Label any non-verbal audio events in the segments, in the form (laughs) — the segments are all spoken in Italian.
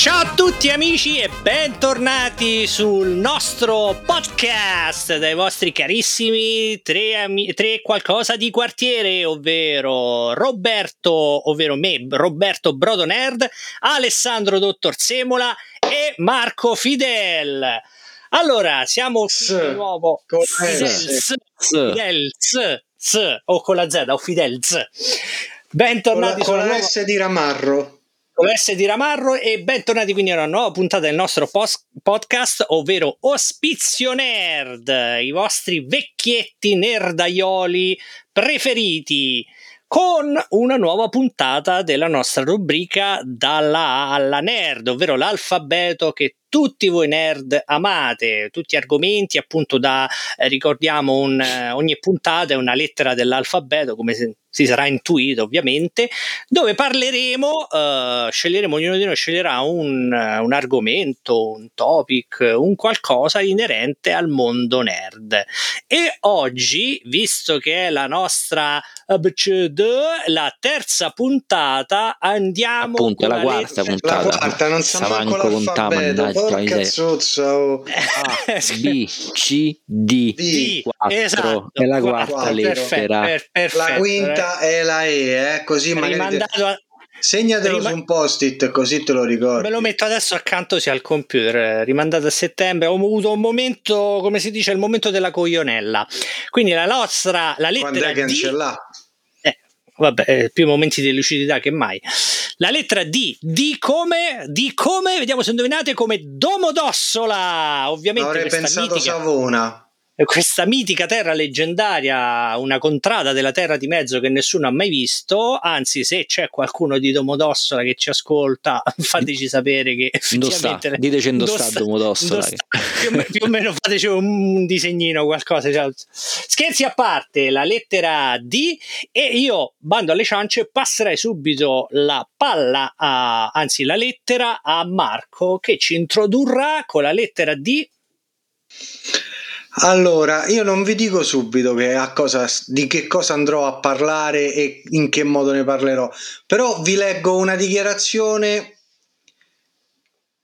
Ciao a tutti amici e bentornati sul nostro podcast dai vostri carissimi tre, ami- tre qualcosa di quartiere, ovvero Roberto, ovvero me, Roberto Brodo Nerd, Alessandro Dottor Semola e Marco Fidel. Allora, siamo S, di nuovo con S. S, o con la Z, o Fidels. Con Bentornati la, con la nuova S di Ramarro. S di Ramarro e bentornati quindi a una nuova puntata del nostro pos- podcast, ovvero Ospizio Nerd, i vostri vecchietti nerdaioli preferiti, con una nuova puntata della nostra rubrica dalla A alla nerd, ovvero l'alfabeto che tutti voi nerd amate, tutti argomenti appunto da, eh, ricordiamo un, eh, ogni puntata è una lettera dell'alfabeto, come se- si sarà intuito ovviamente, dove parleremo, eh, sceglieremo, ognuno di noi sceglierà un, eh, un argomento, un topic, un qualcosa inerente al mondo nerd. E oggi, visto che è la nostra ABCD, la terza puntata, andiamo Appunto, la quarta lettera- puntata. La quarta, non sa manco l'alfabeto. Porca zozza. oh. A, (laughs) B, C, D. D. 4 esatto, è la quarta perfetto, lettera. per- perfetto, La quinta è la E, eh, così magari rimandato a- segnatelo rima- su un post-it così te lo ricordi. Me lo metto adesso accanto sia al computer, eh, rimandato a settembre. Ho avuto un momento, come si dice, il momento della coglionella. Quindi la nostra, la Quando lettera è che non D, ce l'ha? eh, vabbè, eh, più momenti di lucidità che mai. La lettera D, di come, di come, vediamo se indovinate, come Domodossola. Ovviamente Avrei questa pensato mitica, Savona. Questa mitica terra leggendaria, una contrada della terra di mezzo che nessuno ha mai visto. Anzi, se c'è qualcuno di Domodossola che ci ascolta, (laughs) fateci sapere che effettivamente Diteci Dove sta Domodossola. (laughs) più, più o meno fateci un disegnino qualcosa cioè. scherzi a parte la lettera D e io bando alle ciance passerei subito la palla a, anzi la lettera a Marco che ci introdurrà con la lettera D Allora, io non vi dico subito che a cosa, di che cosa andrò a parlare e in che modo ne parlerò, però vi leggo una dichiarazione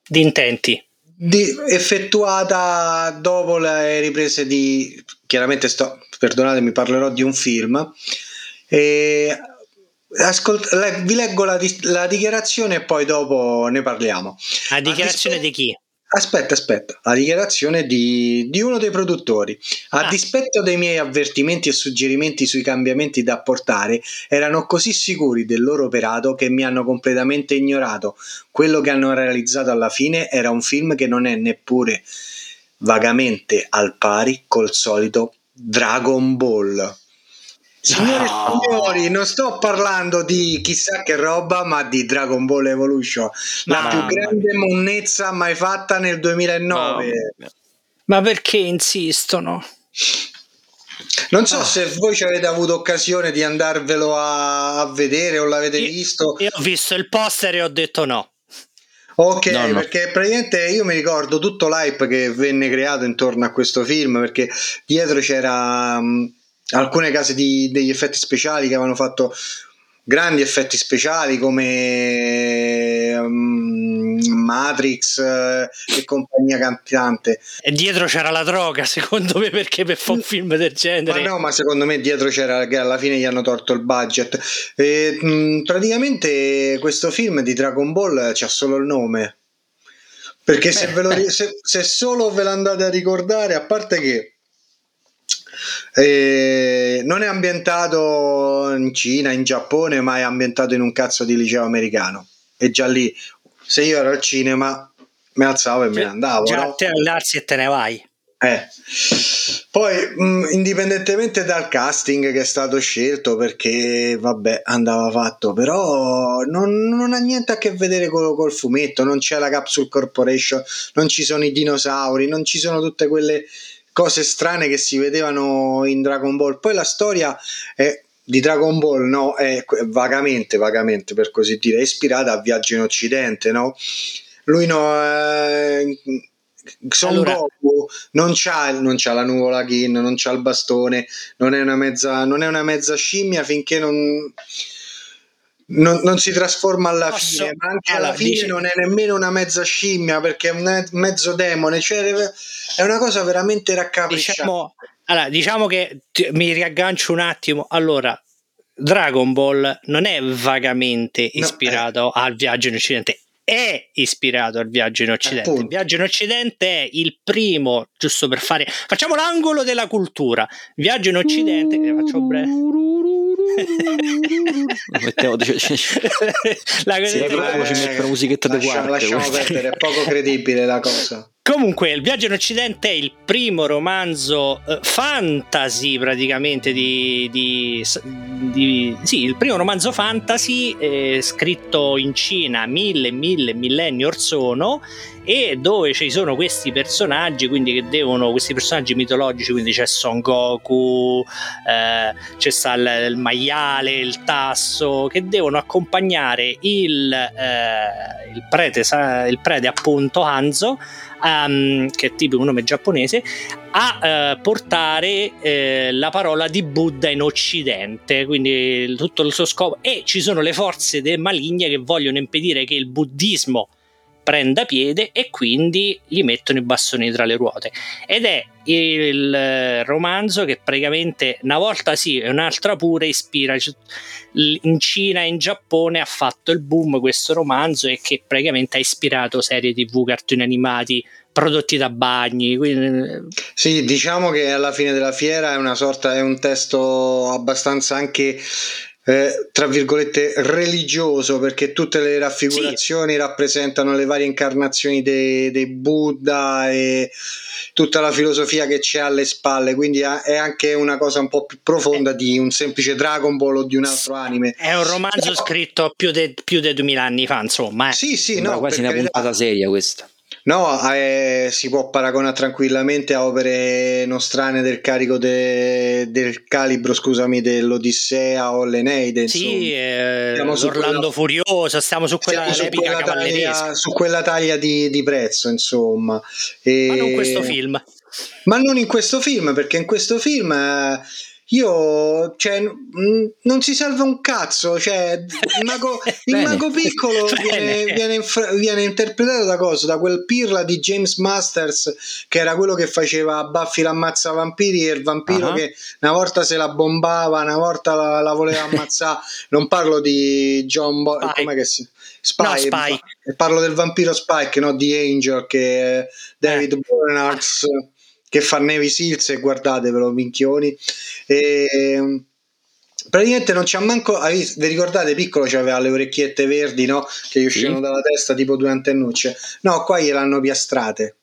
di intenti di- effettuata dopo le riprese di chiaramente sto perdonatemi parlerò di un film e ascolt- le- vi leggo la, di- la dichiarazione e poi dopo ne parliamo la dichiarazione dispe- di chi? Aspetta, aspetta, la dichiarazione di, di uno dei produttori. A Ah. dispetto dei miei avvertimenti e suggerimenti sui cambiamenti da apportare, erano così sicuri del loro operato che mi hanno completamente ignorato. Quello che hanno realizzato alla fine era un film che non è neppure vagamente al pari col solito Dragon Ball. Signore e No. signori, non sto parlando di chissà che roba, ma di Dragon Ball Evolution, la Ma- più grande monnezza mai fatta nel 2009. ma perché insistono? Non so Ah. se voi ci avete avuto occasione di andarvelo a, a vedere o l'avete Io- visto. io ho visto il poster e ho detto no Ok, No, no. perché praticamente io mi ricordo tutto l'hype che venne creato intorno a questo film, perché dietro c'era mh, alcune case di- degli effetti speciali che avevano fatto grandi effetti speciali come mh, Matrix eh, e compagnia cantante. e dietro c'era la droga secondo me perché per fare un film del Ma genere no, ma secondo me dietro c'era che alla fine gli hanno tolto il budget. E, mh, praticamente questo film di Dragon Ball c'ha solo il nome. Perché se, ve lo se, se solo ve lo andate a ricordare, a parte che eh, non è ambientato in Cina, in Giappone, ma è ambientato in un cazzo di liceo americano. E già lì, se io ero al cinema, mi alzavo e me ne andavo. già no? te allarsi e te ne vai Eh. Poi, mh, indipendentemente dal casting che è stato scelto, perché vabbè, andava fatto, però non, non ha niente a che vedere col, col fumetto. Non c'è la Capsule Corporation, non ci sono i dinosauri, non ci sono tutte quelle cose strane che si vedevano in Dragon Ball. Poi la storia è di Dragon Ball, no? È vagamente, vagamente per così dire, ispirata a Viaggio in Occidente, no? Lui no. eh, Son Allora- Goku non c'ha, non c'ha la nuvola Kin, non c'ha il bastone, non è una mezza, non è una mezza scimmia finché non. Non, non, si trasforma alla Posso- fine, ma anche alla fine dice- non è nemmeno una mezza scimmia perché è un me- mezzo demone, cioè è una cosa veramente raccapricciata. diciamo, allora, diciamo che ti- mi riaggancio un attimo. Allora, Dragon Ball non è vagamente No, ispirato al viaggio in Occidente, è ispirato al viaggio in Occidente. Appunto. Il viaggio in Occidente è il primo, giusto per fare. Facciamo l'angolo della cultura. Viaggio in Occidente. eh, faccio breve. Mettiamo, cioè, cioè, (laughs) La Sì, che- però ci musichetta quarto, Lasciamo questa. perdere, è poco credibile la cosa. Comunque, Il viaggio in Occidente è il primo romanzo eh, fantasy praticamente di, di- di- Sì, il primo romanzo fantasy eh, scritto in Cina mille, mille, millenni or sono e dove ci sono questi personaggi, quindi che devono, questi personaggi mitologici, quindi c'è Son Goku, eh, c'è il, il maiale, il tasso, che devono accompagnare il, eh, il prete, il prete appunto Hanzo ehm, che è tipo un nome giapponese, a eh, portare eh, la parola di Buddha in Occidente, quindi tutto il suo scopo. E ci sono le forze maligne che vogliono impedire che il buddismo prenda piede e quindi gli mettono i bastoni tra le ruote. Ed è il eh, romanzo che praticamente una volta sì e un'altra pure ispira in Cina e in Giappone ha fatto il boom questo romanzo e che praticamente ha ispirato serie tv, cartoni animati prodotti da bagni. Quindi, Sì, diciamo che alla fine della fiera è una sorta, è un testo abbastanza anche eh, tra virgolette religioso perché tutte le raffigurazioni rappresentano le varie incarnazioni dei, dei Buddha e tutta la filosofia che c'è alle spalle quindi è anche una cosa un po' più profonda di un semplice Dragon Ball o di un altro anime è un romanzo Però- scritto più di più di 2000 anni fa, insomma. eh. sì sì Sembra no quasi una carità. puntata seria questa. No, eh, si può paragonare tranquillamente a opere nostrane del carico de- del calibro, scusami, dell'Odissea o l'Eneide. Sì, eh, l'Orlando quella- Furioso, stiamo su quella su quella, taglia, su quella taglia di, di prezzo, insomma. E- Ma non questo film. Ma non in questo film, perché in questo film eh, io, cioè, n- non si salva un cazzo. Cioè, il mago, (laughs) il mago piccolo (laughs) viene, viene inf- viene interpretato da cosa? Da quel pirla di James Masters, che era quello che faceva Buffy l'ammazza vampiri e il vampiro Ah. che una volta se la bombava, una volta la, la voleva (laughs) ammazzare. non parlo di John Bo- che si Spy, No, Spike. parlo del vampiro Spike, no? di Angel che è David Eh. Bernards che fa Navy Seals e guardatevelo minchioni e praticamente non c'ha manco vi ricordate piccolo c'aveva le orecchiette verdi no? che gli uscivano Sì. dalla testa tipo due antennucce no qua gliel'hanno piastrate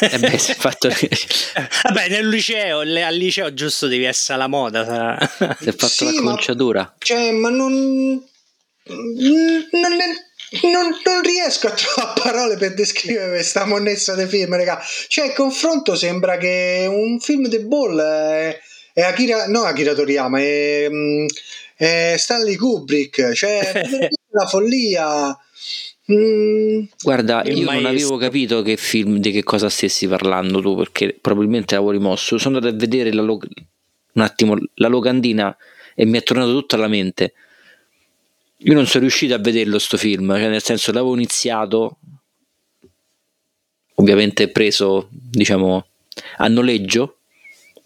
Eh beh, si è fatto, si (laughs) Vabbè, nel liceo, le- al liceo giusto devi essere alla moda. sarà. è fatto Sì, la ma- conciatura. cioè ma non non, non- non riesco a trovare parole per descrivere questa monnezza del film raga. cioè il confronto sembra che un film di Ball è, è Akira no Akira Toriyama è, mm, è Stanley Kubrick cioè (laughs) la follia Mm, Guarda, Il io non avevo capito che film, di che cosa stessi parlando tu, perché probabilmente l'avevo rimosso. Sono andato a vedere la, lo- un attimo, la locandina e mi è tornato tutto alla mente. Io non sono riuscito a vederlo sto film, cioè nel senso l'avevo iniziato, ovviamente preso, diciamo, a noleggio,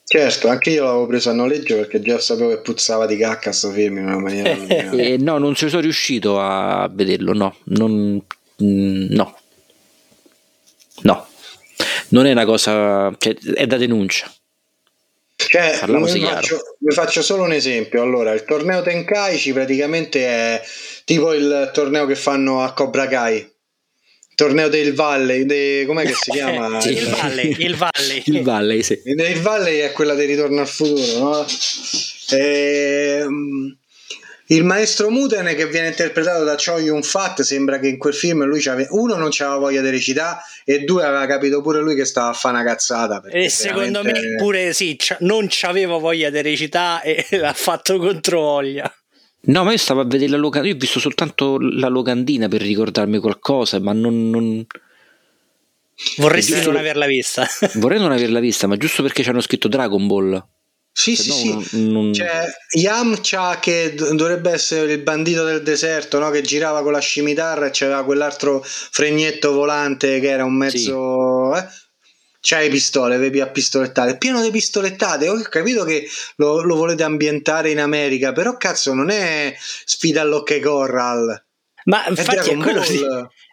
certo anche io l'avevo preso a noleggio perché già sapevo che puzzava di cacca sto film in una maniera (laughs) allucinante. e no, non ci sono riuscito a vederlo, no, non, mm, no, no, non è una cosa, cioè, è da denuncia. Cioè, vi faccio, vi faccio solo un esempio. Allora, il torneo Tenkaichi praticamente è tipo il torneo che fanno a Cobra Kai. Il torneo del Valley, de- com'è che si (laughs) chiama? Sì. Il Valley, il Valley. Il Valley, sì. Il Valley è quella di Ritorno al futuro, no? Ehm, il maestro Muten che viene interpretato da Choi Yun Fat sembra che in quel film lui c'ave- uno non c'aveva voglia di recitare e due aveva capito pure lui che stava a fare una cazzata E secondo veramente- me pure sì, non c'aveva voglia di recitare (laughs) e l'ha fatto controvoglia. No, ma io stavo a vedere la locandina, io ho visto soltanto la locandina per ricordarmi qualcosa, ma non, non- Vorresti Giusto- non averla vista. vorrei (laughs) non averla vista, ma giusto perché ci hanno scritto Dragon Ball. Sì, Se sì, no sì. non- C'è Yamcha che dovrebbe essere il bandito del deserto, no? che girava con la scimitarra e c'era quell'altro fregnetto volante che era un mezzo... Eh? C'hai le pistole, avevi a pistolettate, pieno di pistolettate. Ho capito che lo, lo volete ambientare in America, però cazzo non è sfida all'occhio corral. Ma È infatti è quello,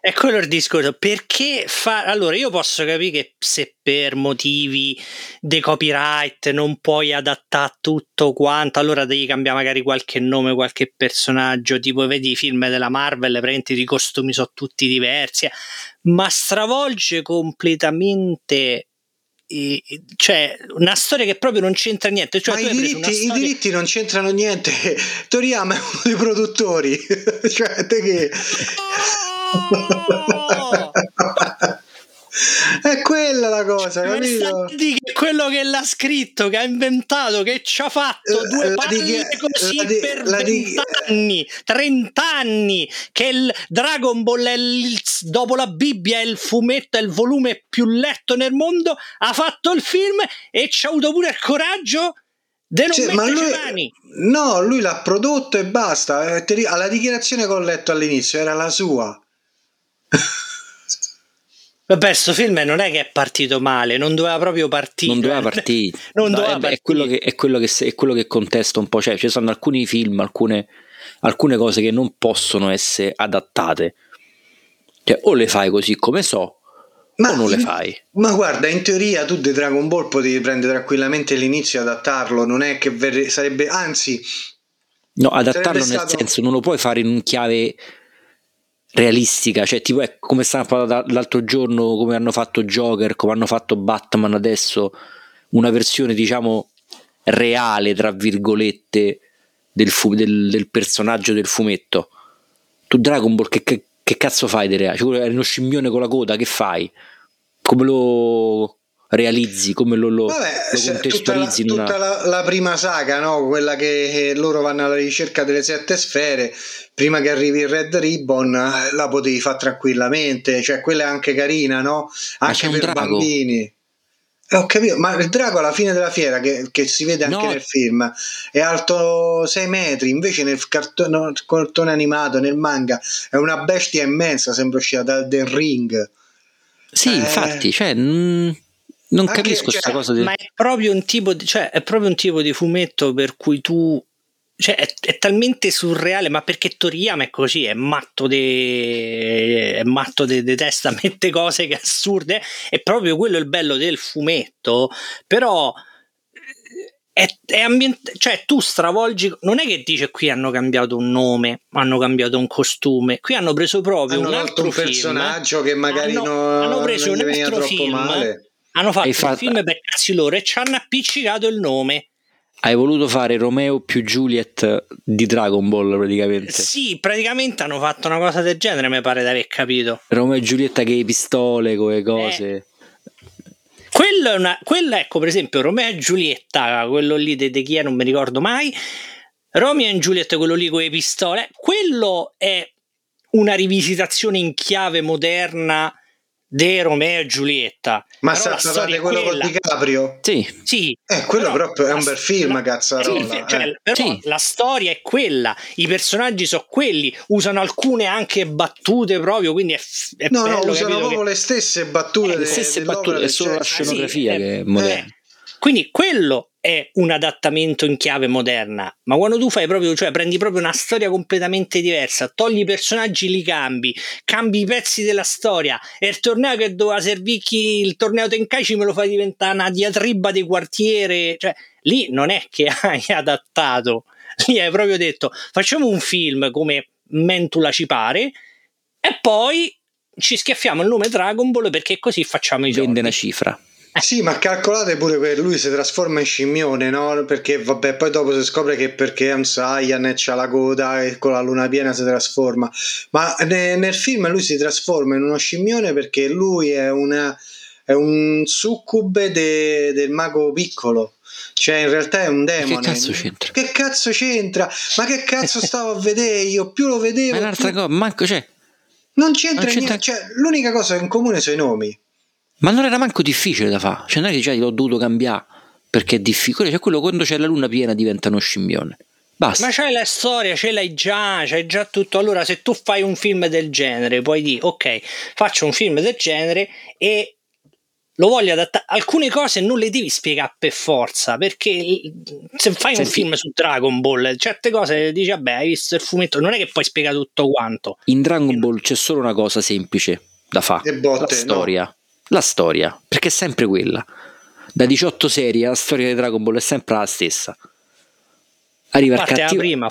è quello il discorso. Perché fa. Allora, io posso capire che se per motivi di copyright non puoi adattare tutto quanto, allora devi cambiare magari qualche nome, qualche personaggio. Tipo, vedi i film della Marvel, praticamente i costumi sono tutti diversi. eh. Ma stravolge completamente. Cioè, una storia che proprio non c'entra niente. Cioè, i diritti, i storia- diritti non c'entrano niente. (laughs) Toriyama è uno dei produttori. (laughs) cioè, te che... Oh! È quella la cosa, Ma capito? di quello che l'ha scritto, che ha inventato, che ci ha fatto Eh, due la palle dichi- così la di- per la di- 20 anni, 30 anni, che il Dragon Ball è il- dopo la Bibbia è il fumetto, è il volume più letto nel mondo, ha fatto il film e ci ha avuto pure il coraggio di non Cioè, ma lui, mani. no, lui l'ha prodotto e basta. Eh, Alla dichiarazione che ho letto all'inizio era la sua. Vabbè, sto film non è che è partito male, non doveva proprio partire. non doveva (laughs) partire. Non No, doveva è, è partire. quello che, è, quello che, è quello che contesta un po'. Cioè, ci sono alcuni film, alcune, alcune cose che non possono essere adattate. Cioè, o le fai così come so, o non le fai. Ma guarda, in teoria tu di Dragon Ball potevi prendere tranquillamente l'inizio e adattarlo. Non è che verre- sarebbe, anzi, No, adattarlo nel stato- senso, non lo puoi fare in un chiave realistica, cioè tipo è come stava parlando l'altro giorno, come hanno fatto Joker, come hanno fatto Batman adesso, una versione diciamo reale, tra virgolette, del, fu- del- del personaggio del fumetto. Tu Dragon Ball che, che- che cazzo fai di reale? Cioè, è uno scimmione con la coda, che fai? Come lo realizzi, come lo, lo, vabbè, lo se- tutta, la, contestualizzi in una... tutta la- la prima saga, no? quella che loro vanno alla ricerca delle sette sfere. Prima che arrivi il Red Ribbon, eh, la potevi fare tranquillamente. Cioè, quella è anche carina, no? Anche per drago. bambini. Eh, ho capito, ma il drago alla fine della fiera, che, che si vede anche No. nel film, è alto 6 metri, invece nel cartone, cartone animato, nel manga, è una bestia immensa, sembra uscita da The Ring. Sì, Eh. infatti, cioè, mm, non Anche- capisco questa cioè, cosa. Di... Ma è proprio un tipo di, cioè, è proprio un tipo di fumetto per cui tu. Cioè, è, è talmente surreale, ma perché Toriyama è così, è matto de, è matto de, de testa, (laughs) mette cose che assurde, è proprio quello il bello del fumetto, però è, è ambient- cioè tu stravolgi, non è che dice qui hanno cambiato un nome, hanno cambiato un costume, qui hanno preso proprio Hanno un altro un film, personaggio che magari hanno, no- hanno preso non un altro film, male. Hanno fatto un fatto- film per cazzi loro e ci hanno appiccicato il nome. Hai voluto fare Romeo più Juliet di Dragon Ball praticamente. Sì, praticamente hanno fatto una cosa del genere, mi pare di aver capito. Romeo e Giulietta che le pistole, con le cose. Quello è una, quella, ecco, per esempio, Romeo e Giulietta, quello lì di di chi è, non mi ricordo mai. Romeo e Giulietta, quello lì con le pistole, quello è una rivisitazione in chiave moderna di Romeo e Giulietta. Ma sta storia è quello con quella. DiCaprio? Sì, Sì, Eh, quello però proprio è un bel film, la- cazzarola. sì, cioè, eh. però Sì. la storia è quella, i personaggi sono quelli, usano alcune anche battute proprio, quindi è, f- è No, bello, no, usano proprio che- le stesse battute. Eh, le de- stesse battute, è solo la Shakespeare. scenografia sì, che eh, è moderna. eh. Quindi quello è un adattamento in chiave moderna, ma quando tu fai proprio, cioè prendi proprio una storia completamente diversa, togli i personaggi, li cambi, cambi i pezzi della storia e il torneo che doveva servirchi il torneo Tenkaichi me lo fai diventare una diatriba di quartiere, cioè lì non è che (laughs) hai adattato, lì hai proprio detto facciamo un film come Mentula ci pare e poi ci schiaffiamo il nome Dragon Ball perché così facciamo i soldi. Vende una cifra. Sì, ma calcolate pure che lui si trasforma in scimmione, no? Perché vabbè, poi dopo si scopre che perché è un Saiyan e c'ha la coda e con la luna piena si trasforma. Ma ne- nel film lui si trasforma in uno scimmione perché lui è, una, è un succube de- del mago piccolo. Cioè, in realtà è un demone. cazzo c'entra? Che cazzo c'entra? Ma che cazzo (laughs) stavo a vedere io? Più lo vedevo. Ma un'altra più- cosa, manco cioè, Non c'entra, non c'entra- niente. Cioè, l'unica cosa in comune sono i nomi. Ma non era manco difficile da fare. Cioè, non è che già l'ho dovuto cambiare. perché è difficile. Cioè, quello quando c'è la luna piena diventa uno scimmione. Basta. Ma c'hai la storia, ce l'hai già, c'hai già tutto. Allora, se tu fai un film del genere, puoi dire, ok, faccio un film del genere e lo voglio adattare. Alcune cose non le devi spiegare per forza, perché se fai Senti, un film su Dragon Ball, certe cose dici, vabbè, hai visto il fumetto, non è che poi spiega tutto quanto. In Dragon Ball c'è solo una cosa semplice da fare, la storia. No. La storia, perché è sempre quella. Da 18 serie la storia di Dragon Ball è sempre la stessa. Arriva il cattivo. la prima.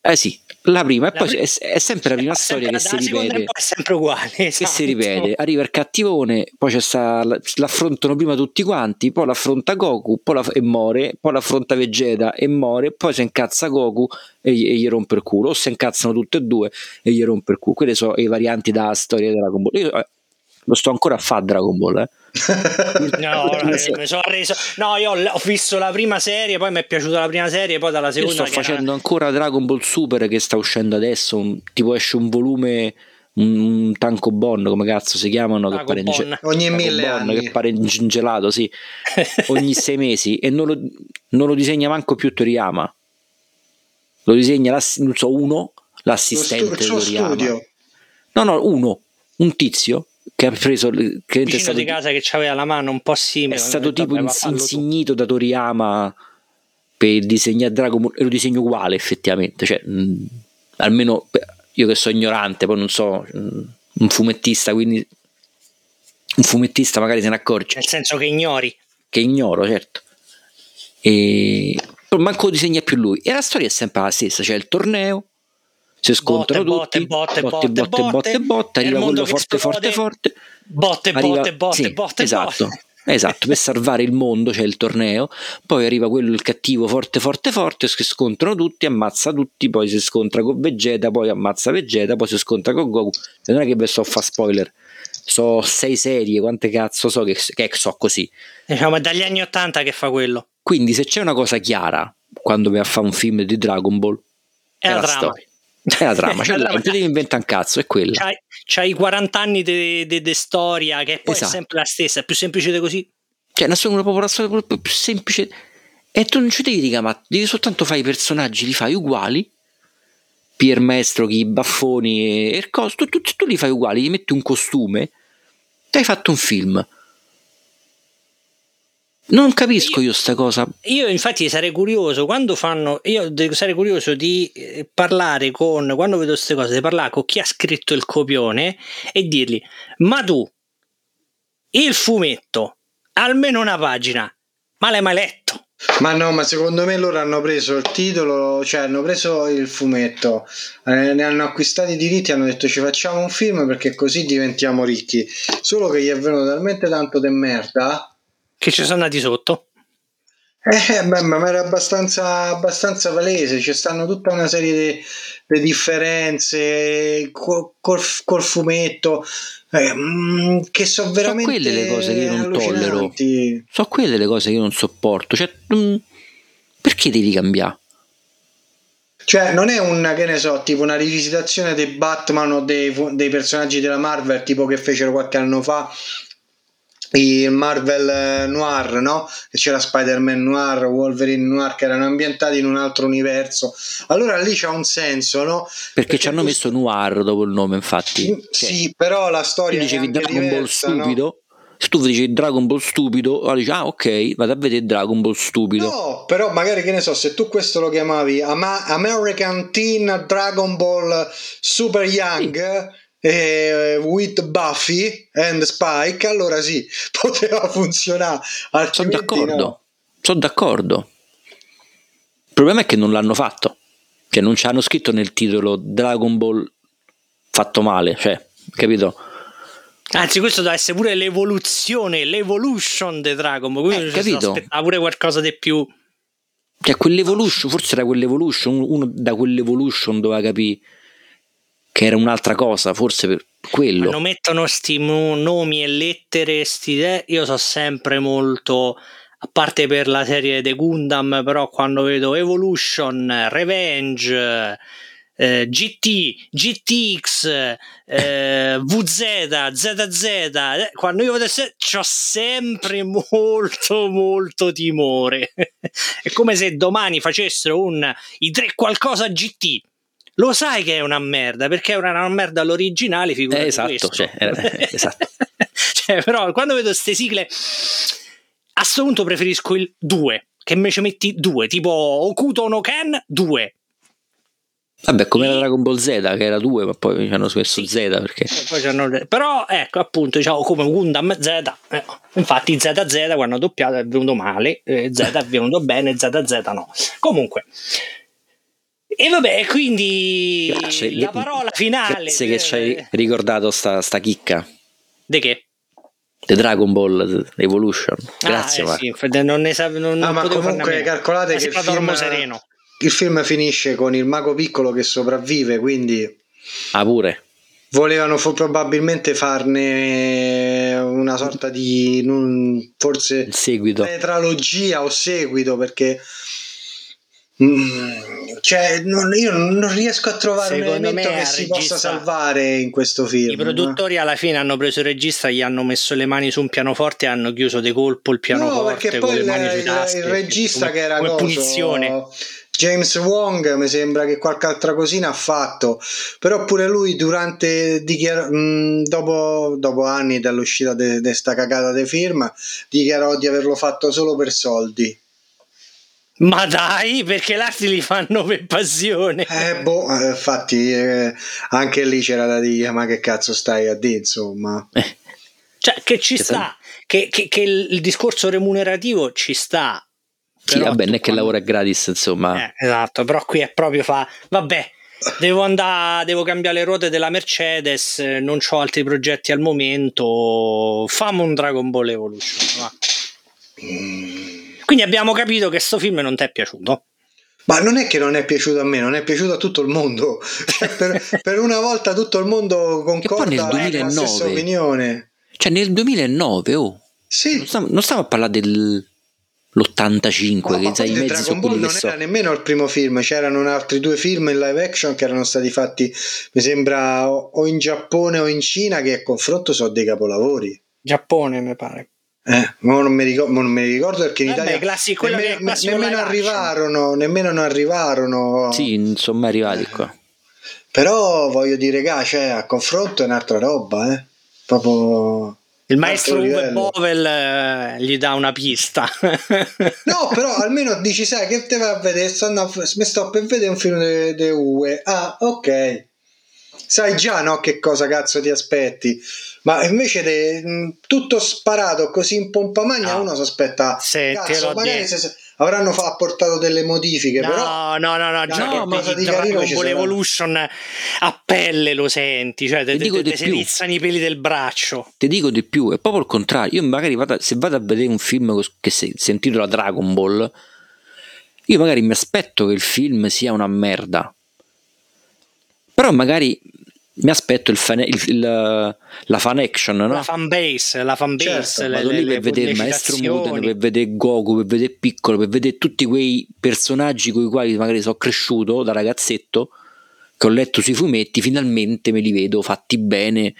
Eh sì, la prima, e poi è, è, sempre la prima (laughs) storia che si ripete. È sempre uguale. Esatto. Che si esatto. ripete. Arriva il cattivone, poi c'è sta, l'affrontano prima tutti quanti, poi l'affronta Goku poi la, e muore, poi l'affronta Vegeta e muore, poi si incazza Goku e, e, gli rompe il culo, o si incazzano tutte e due e gli rompe il culo. Quelle sono le varianti della storia della Dragon Io, eh, lo sto ancora a fare Dragon Ball, eh. (laughs) no, (laughs) mi sono reso. No, io ho visto la prima serie, poi mi è piaciuta la prima serie, poi dalla seconda. Io sto facendo era... ancora Dragon Ball Super che sta uscendo adesso. Un, tipo esce un volume. Un, un tanco bon, come cazzo si chiamano? Che pare in, ogni mille bon, anni. Che pare in gelato, sì. (laughs) ogni sei mesi. E non lo, non lo disegna manco più Toriyama. Lo disegna, non so, uno, l'assistente stu- Toriyama. Studio. No, no, uno, un tizio che ha preso che è stato, di casa che aveva la mano un po' simile è stato tipo ins- insignito da Toriyama per disegnare Dragon e lo disegno uguale effettivamente cioè mh, almeno io che sono ignorante poi non so mh, un fumettista quindi un fumettista magari se ne accorge. Nel senso che ignori. Che ignoro certo. E manco disegna più lui. E la storia è sempre la stessa c'è il torneo si scontrano botte, tutti, botte, botte, botte, botte, botte, botte arriva quello forte, forte, forte, botte, botte, botte, sì, botte, esatto. Esatto, per salvare il mondo c'è il torneo, poi arriva quello il cattivo forte forte forte, si scontrano tutti, ammazza tutti, poi si scontra con Vegeta, poi ammazza Vegeta, poi si scontra con Goku. Non è che vi sto a fare spoiler, so sei serie, quante cazzo so che, che so così. Diciamo è dagli anni 80 che fa quello. Quindi se c'è una cosa chiara quando vai a fare un film di Dragon Ball è, è la, la storia. È la trama, cioè, (laughs) allora, non ti devi inventare un cazzo, è quella. C'hai, c'hai 40 anni di storia che poi esatto. è sempre la stessa, è più semplice di così. Cioè, una, una popolazione più semplice. E tu non ci devi dire, ma devi soltanto fare i personaggi, li fai uguali. Pier Maestro, chi, Baffoni e il coso, tu, tu, tu li fai uguali, gli metti un costume, ti hai fatto un film non capisco io, io sta cosa. Io infatti sarei curioso quando fanno. Io sarei curioso di eh, parlare con. Quando vedo queste cose, di parlare con chi ha scritto il copione e dirgli: Ma tu, il fumetto, almeno una pagina, ma l'hai mai letto? Ma no, ma secondo me loro hanno preso il titolo, cioè hanno preso il fumetto, eh, ne hanno acquistato i diritti, hanno detto ci facciamo un film perché così diventiamo ricchi. Solo che gli è venuto talmente tanto de merda che ci sono andati sotto? Eh, beh, ma era abbastanza, abbastanza palese, ci stanno tutta una serie di differenze col, col, col fumetto eh, mm, che sono veramente sono quelle le cose che io non tollero sono quelle le cose che io non sopporto cioè, mm, perché devi cambiare? Cioè, non è una, che ne so, tipo una rivisitazione dei Batman o dei, dei personaggi della Marvel, tipo che fecero qualche anno fa, il Marvel Noir, no? Che c'era Spider-Man Noir, Wolverine Noir che erano ambientati in un altro universo. Allora lì c'ha un senso, no? Perché, Perché ci hanno messo Noir dopo il nome, infatti. Sì, cioè, però la storia tu dicevi Dragon diversa, Ball stupido. No? Se tu dici Dragon Ball stupido, allora dici ah ok, vado a vedere Dragon Ball stupido. No, però magari che ne so, se tu questo lo chiamavi Ama- American Teen Dragon Ball Super Young, sì eh, with Buffy and Spike, allora sì, (laughs) poteva funzionare. Sono d'accordo, no. sono d'accordo. Il problema è che non l'hanno fatto, cioè non ci hanno scritto nel titolo Dragon Ball fatto male, cioè, capito? Anzi, questo deve essere pure l'evoluzione, l'evolution di Dragon Ball. Eh, capito? Aspettava pure qualcosa di più. Cioè, quell'evolution, forse era quell'evolution, uno da quell'evolution doveva capire che era un'altra cosa, forse per quello. Quando mettono sti nomi e lettere, sti de- io so sempre molto, a parte per la serie The Gundam, però quando vedo Evolution, Revenge, eh, GT, GTX, eh, (laughs) VZ, ZZ, eh, quando io vedo ho sempre molto molto timore. (laughs) è come se domani facessero un i tre qualcosa GT. Lo sai che è una merda perché è una, merda all'originale, figurati eh, esatto, cioè, eh, esatto. (laughs) cioè, però quando vedo queste sigle a questo punto preferisco il 2 che ci metti 2 tipo Okuto no Ken 2 Vabbè, come la Dragon Ball Z che era 2, ma poi ci hanno messo sì. Z perché. Però ecco appunto, diciamo come Gundam Z. Eh, infatti, ZZ quando ha doppiato è venuto male, eh, Z è venuto bene, ZZ no. Comunque. E vabbè, quindi grazie, la parola finale. Grazie che ci hai ricordato sta, sta chicca. Di che? The Dragon Ball Evolution. Grazie, ah, eh, sì, non ne sa, non, ah, ma comunque calcolate che il film, sereno il film finisce con il mago piccolo che sopravvive, quindi... Ah, pure. Volevano probabilmente farne una sorta di non, forse seguito. tetralogia o seguito perché mm, cioè, non, io non riesco a trovare Secondo un elemento che si regista, possa salvare in questo film. I produttori alla fine hanno preso il regista, gli hanno messo le mani su un pianoforte e hanno chiuso de colpo il pianoforte. No, perché poi il, il, regista come, che era come coso, punizione James Wong mi sembra che qualche altra cosina ha fatto, però pure lui durante dichiar- mh, dopo, dopo, anni dall'uscita di questa cagata di firma dichiarò di averlo fatto solo per soldi. Ma dai, perché l'arte li fanno per passione. Eh, boh, eh, infatti eh, anche lì c'era da dire, ma che cazzo stai a dire, insomma. Eh. (laughs) Cioè, che ci che sta, che, che, che il discorso remunerativo ci sta, sì, vabbè, non è che lavora gratis, insomma. Eh, esatto, però qui è proprio fa, vabbè, devo andare, devo cambiare le ruote della Mercedes, non ho altri progetti al momento, fammi un Dragon Ball Evolution. Va. Quindi abbiamo capito che sto film non ti è piaciuto. Ma non è che non è piaciuto a me, non è piaciuto a tutto il mondo. (laughs) Cioè, per, per, una volta tutto il mondo concorda con la stessa opinione. Cioè nel 2009, oh. Sì. Non stiamo, non stiamo a parlare del l'85 no, che sai i mezzi Dragon sono Ball non so. era nemmeno il primo film c'erano altri due film in live action che erano stati fatti mi sembra o in Giappone o in Cina che a confronto sono dei capolavori Giappone mi pare eh, non, mi ricordo, non mi ricordo perché in Vabbè, Italia classico, nemmeno, nemmeno arrivarono nemmeno non arrivarono sì insomma arrivati eh. qua però voglio dire che cioè, a confronto è un'altra roba eh proprio il maestro Uwe Bovel eh, gli dà una pista. (laughs) no, però almeno dici, sai, che te va a vedere? Sto, mi sto per vedere un film di Uwe. Ah, ok. Sai già, no, che cosa cazzo ti aspetti. Ma invece de, tutto sparato così in pompa magna, no. uno si aspetta... Senti, cazzo, magari se, avranno fa- apportato delle modifiche. No, però, no, no, no, già no, che di Dragon Ball Evolution a pelle lo senti, cioè te, te, te, te si rizzano i peli del braccio. Ti dico di più, è proprio il contrario. Io magari vado, se vado a vedere un film che si, si intitola Dragon Ball, io magari mi aspetto che il film sia una merda. Però magari mi aspetto il fan, il, il, la fan action, no? la fan base, la fan base, certo, le, vado lì per vedere il maestro Muten, per vedere Goku, per vedere Piccolo, per vedere tutti quei personaggi con i quali magari sono cresciuto da ragazzetto, che ho letto sui fumetti, finalmente me li vedo fatti bene.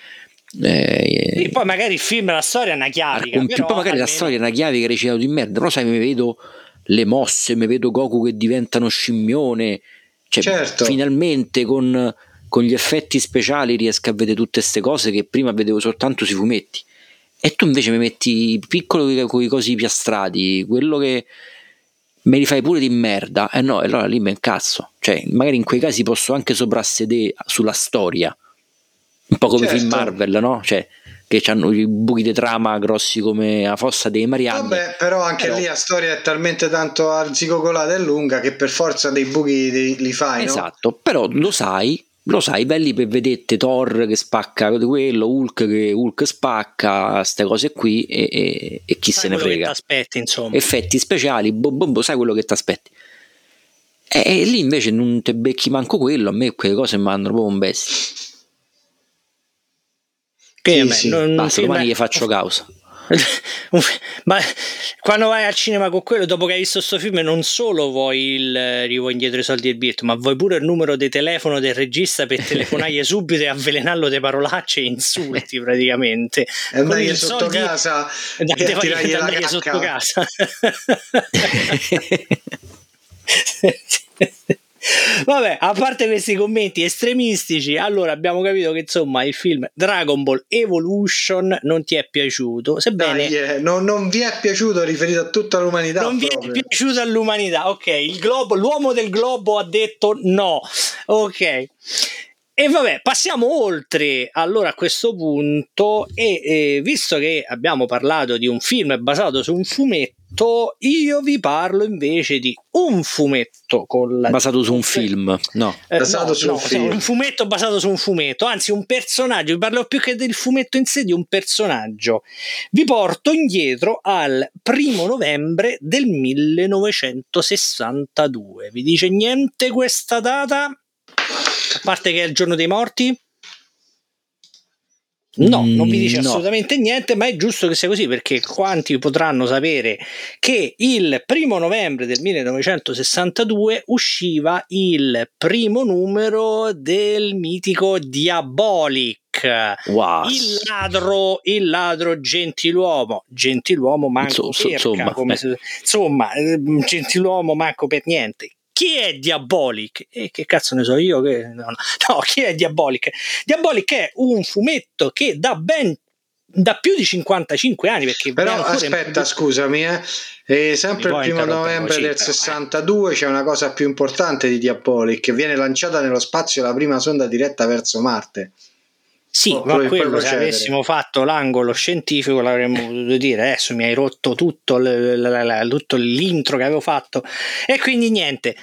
Eh, e poi magari il film, la storia è una chiave. Poi magari almeno... la storia è una chiave che recitato di merda, però sai, mi vedo le mosse, mi vedo Goku che diventa uno scimmione. Cioè, certo. finalmente con con gli effetti speciali riesco a vedere tutte queste cose che prima vedevo soltanto sui fumetti. E tu invece mi metti piccolo con i cosi piastrati, quello che me li fai pure di merda, e eh no, allora lì mi incazzo. Cioè, magari in quei casi posso anche soprassedere sulla storia, un po' come certo. film Marvel, no? Cioè, che hanno i buchi di trama grossi come la fossa dei Marianni. Vabbè, però anche però... lì la storia è talmente tanto arzicocolata e lunga che per forza dei buchi li fai, Esatto, no? però lo sai lo sai, belli per vedere Thor che spacca quello, Hulk che Hulk spacca, queste cose qui e, e, e chi sai se ne frega. Aspetti. Effetti speciali, bo, bo, bo, sai quello che ti aspetti. E, e, lì invece non te becchi manco quello, a me quelle cose mi mandano proprio un bestia. Sì, sì. Non, Basta, domani gli faccio causa. (laughs) Ma quando vai al cinema con quello, dopo che hai visto questo film, non solo vuoi il rivuoi indietro i soldi del biglietto, ma vuoi pure il numero di telefono del regista per telefonargli (laughs) subito e avvelenarlo di parolacce e insulti praticamente. E andai sotto soldi, casa e tirargli la cacca. sotto casa. (laughs) Vabbè, a parte questi commenti estremistici, allora abbiamo capito che insomma il film Dragon Ball Evolution non ti è piaciuto. Sebbene Dai, eh, non, non, vi è piaciuto riferito a tutta l'umanità. Non proprio. vi è piaciuto all'umanità, ok. Il globo, l'uomo del globo ha detto no, ok. E vabbè, passiamo oltre allora a questo punto e eh, visto che abbiamo parlato di un film basato su un fumetto, io vi parlo invece di un fumetto con la... basato su un film, no, eh, basato no, su no, un, film. un fumetto basato su un fumetto, anzi un personaggio, vi parlo più che del fumetto in sé di un personaggio. Vi porto indietro al primo novembre del 1962. Vi dice niente questa data? A parte che è il giorno dei morti? No, non vi dice mm, assolutamente no. niente, ma è giusto che sia così perché quanti potranno sapere che il primo novembre del 1962 usciva il primo numero del mitico Diabolic. Wow. Il ladro, il ladro gentiluomo, gentiluomo manco so, so, perca, insomma, eh. se, insomma, eh, gentiluomo manco per niente chi è Diabolic? E che cazzo ne so io? Che... No, no, (laughs) chi è Diabolic? Diabolic è un fumetto che da ben da più di 55 anni perché però aspetta in... scusami eh. E sempre il primo novembre del 62 eh. c'è una cosa più importante di Diabolic viene lanciata nello spazio la prima sonda diretta verso Marte sì, oh, ma quello se avessimo fatto l'angolo scientifico l'avremmo potuto dire. Adesso mi hai rotto tutto, l- l- l- tutto l'intro che avevo fatto. E quindi niente.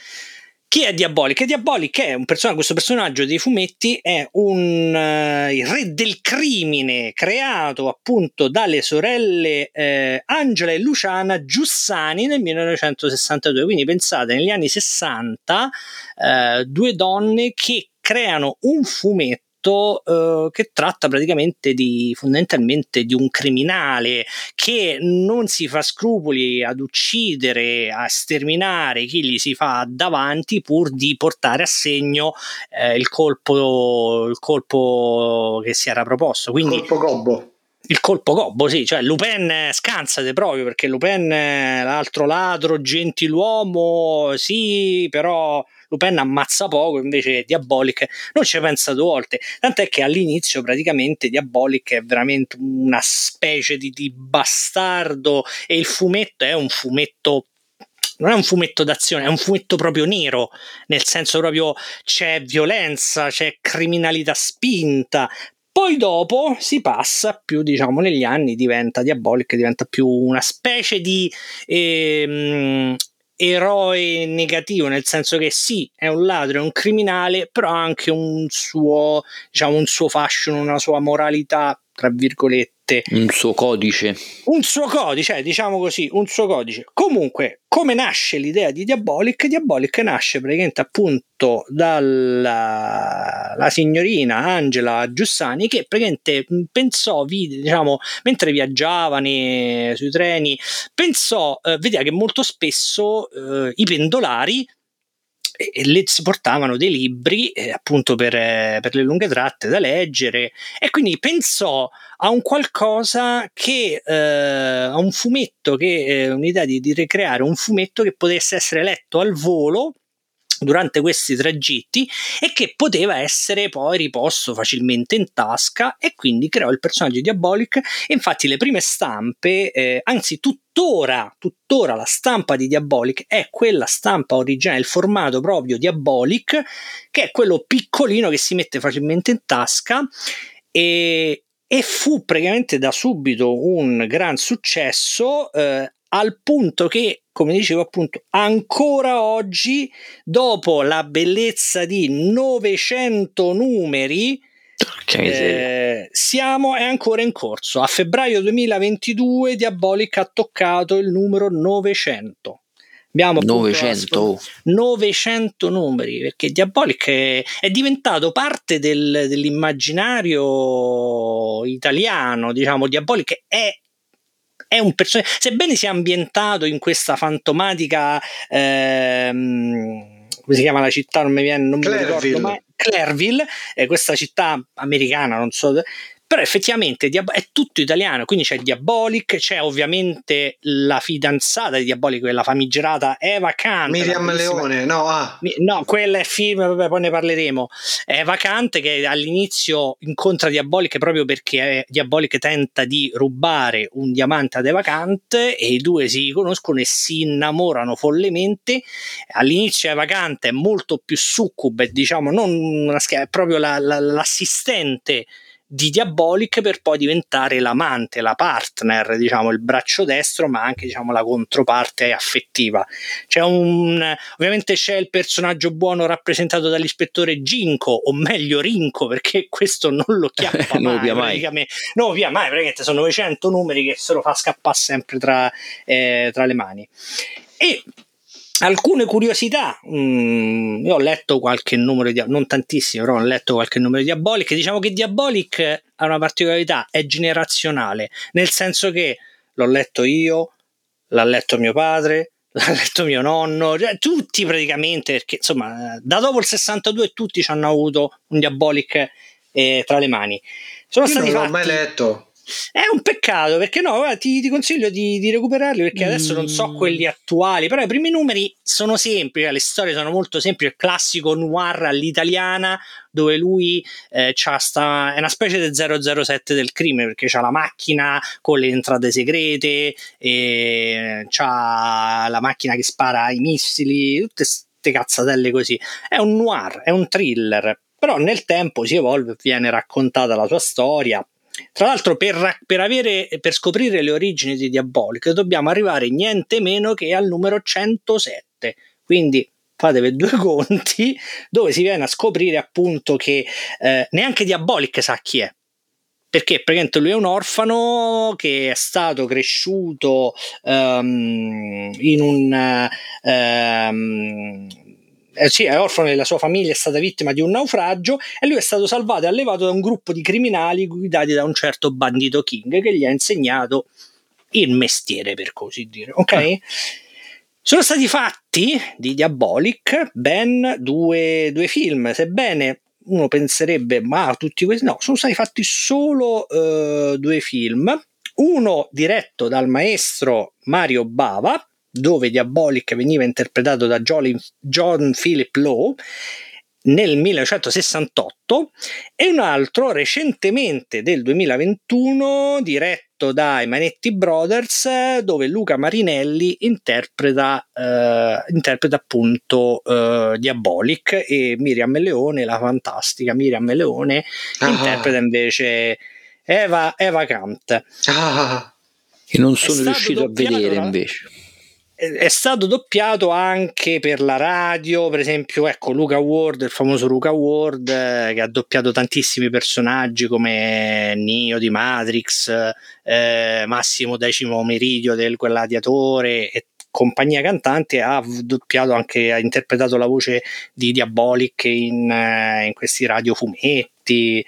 Chi è Diabolic? Diabolic è un personaggio, questo personaggio dei fumetti è un uh, il re del crimine creato appunto dalle sorelle eh, Angela e Luciana Giussani nel 1962. Quindi pensate, negli anni 60, eh, due donne che creano un fumetto fumetto eh, che tratta praticamente di fondamentalmente di un criminale che non si fa scrupoli ad uccidere, a sterminare chi gli si fa davanti pur di portare a segno eh, il, colpo, il colpo che si era proposto. Quindi, colpo gobbo il colpo gobbo, sì, cioè Lupin scansate proprio perché Lupin, l'altro ladro, gentiluomo, sì, però Lupin ammazza poco, invece Diabolic non ci ha pensato due volte, tant'è che all'inizio praticamente Diabolic è veramente una specie di, di bastardo e il fumetto è un fumetto non è un fumetto d'azione, è un fumetto proprio nero, nel senso proprio c'è violenza, c'è criminalità spinta. Poi dopo si passa più, diciamo, negli anni diventa Diabolic, diventa più una specie di ehm, eroe negativo, nel senso che sì, è un ladro, è un criminale, però ha anche un suo, diciamo, un suo fashion, una sua moralità, tra virgolette. Un suo codice. Un suo codice, eh, diciamo così, un suo codice. Comunque, come nasce l'idea di Diabolic? Diabolic nasce praticamente appunto dalla signorina Angela Giussani che praticamente pensò, diciamo, mentre viaggiava nei, sui treni, pensò, eh, vedeva che molto spesso eh, i pendolari e le si portavano dei libri eh, appunto per, eh, per, le lunghe tratte da leggere e quindi pensò a un qualcosa che eh, a un fumetto che eh, un'idea di, di ricreare un fumetto che potesse essere letto al volo durante questi tragitti e che poteva essere poi riposto facilmente in tasca e quindi creò il personaggio di Diabolic. E infatti le prime stampe, eh, anzi tuttora, tuttora la stampa di Diabolic è quella stampa originale, il formato proprio Diabolic che è quello piccolino che si mette facilmente in tasca. E, e fu praticamente da subito un gran successo eh, al punto che, come dicevo appunto, ancora oggi, dopo la bellezza di 900 numeri, eh, siamo, è ancora in corso. A febbraio 2022 Diabolic ha toccato il numero 900. Abbiamo 900. 900 numeri perché Diabolic è, è diventato parte del, dell'immaginario italiano. Diciamo, Diabolic è è un personaggio, sebbene sia ambientato in questa fantomatica, ehm, come si chiama la città, non mi viene, non mi ricordo mai, Clairville, eh, questa città americana, non so, però effettivamente è tutto italiano, quindi c'è Diabolic, c'è ovviamente la fidanzata di Diabolic, quella famigerata Eva Kant. Miriam Leone, no, ah. no, quella è film, poi ne parleremo. Eva Kant che all'inizio incontra Diabolic proprio perché Diabolic tenta di rubare un diamante ad Eva Kant e i due si conoscono e si innamorano follemente. All'inizio Eva Kant è molto più succube, diciamo, non una scheda, è proprio la, la, l'assistente di Diabolic per poi diventare l'amante, la partner, diciamo il braccio destro, ma anche diciamo la controparte affettiva. C'è un ovviamente c'è il personaggio buono rappresentato dall'ispettore Ginko, o meglio Rinco, perché questo non lo chiappa (laughs) non mai, mai. Lo via mai, praticamente sono 900 numeri che se lo fa scappare sempre tra, eh, tra le mani. E alcune curiosità. Mm, io ho letto qualche numero di non tantissimo, però ho letto qualche numero di Diabolic. Diciamo che Diabolic ha una particolarità, è generazionale, nel senso che l'ho letto io, l'ha letto mio padre, (laughs) l'ha letto mio nonno, cioè tutti praticamente, perché insomma, da dopo il 62 tutti ci hanno avuto un Diabolic eh, tra le mani. Sono io stati non l'ho mai letto. È un peccato perché no, guarda, ti, ti, consiglio di, di, recuperarli perché adesso non so mm. quelli attuali, però i primi numeri sono semplici, le storie sono molto semplici, il classico noir all'italiana dove lui eh, sta, è una specie di 007 del crimine perché c'ha la macchina con le entrate segrete, c'ha la macchina che spara i missili, tutte queste cazzatelle così. È un noir, è un thriller, però nel tempo si evolve, viene raccontata la sua storia tra l'altro, per, per, avere, per scoprire le origini di Diabolic, dobbiamo arrivare niente meno che al numero 107. Quindi fatevi due (laughs) conti, dove si viene a scoprire appunto che eh, neanche Diabolic sa chi è. Perché praticamente lui è un orfano che è stato cresciuto um, in un um, eh, sì, è orfano della sua famiglia, è stata vittima di un naufragio e lui è stato salvato e allevato da un gruppo di criminali guidati da un certo bandito King che gli ha insegnato il mestiere, per così dire. Ok? Ah. Sono stati fatti di Diabolic ben due, due, film, sebbene uno penserebbe, ma tutti questi no, sono stati fatti solo uh, due film. Uno diretto dal maestro Mario Bava, dove Diabolic veniva interpretato da John Philip Lowe nel 1968 e un altro recentemente del 2021 diretto dai Manetti Brothers dove Luca Marinelli interpreta, eh, interpreta appunto eh, Diabolic e Miriam Leone, la fantastica Miriam Leone ah. interpreta invece Eva, Eva Kant ah. che non sono riuscito a vedere invece è stato doppiato anche per la radio, per esempio, ecco Luca Ward, il famoso Luca Ward, eh, che ha doppiato tantissimi personaggi come Neo di Matrix, eh, Massimo Decimo Meridio del Gladiatore e compagnia cantante ha doppiato anche ha interpretato la voce di Diabolic in, eh, in questi radiofumetti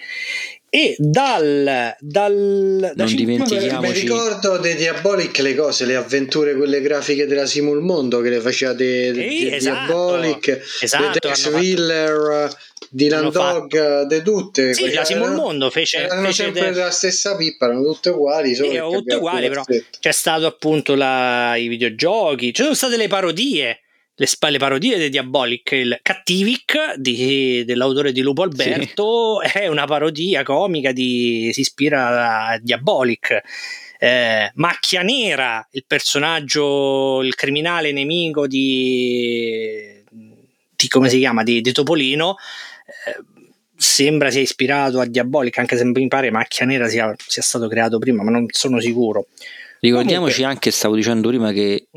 e dal, dal non dimentichiamoci mi ricordo dei Diabolic le cose le avventure quelle grafiche della Simul Mondo che le faceva dei de, esatto, Diabolic esatto, Tex Wheeler Dylan Dog de tutte sì, la Simul Mondo fece, erano fece sempre de... la stessa pippa erano tutte uguali solo sì, tutte uguali però c'è stato appunto la, i videogiochi ci sono state le parodie le, le parodie di Diabolic, il Cattivic di, dell'autore di Lupo Alberto sì. è una parodia comica di, si ispira a Diabolic. Eh, Macchia Nera, il personaggio, il criminale nemico di, di come si chiama, di, di Topolino, eh, sembra sia ispirato a Diabolic, anche se mi pare Macchia Nera sia, sia stato creato prima, ma non sono sicuro. Ricordiamoci Comunque, anche, stavo dicendo prima, che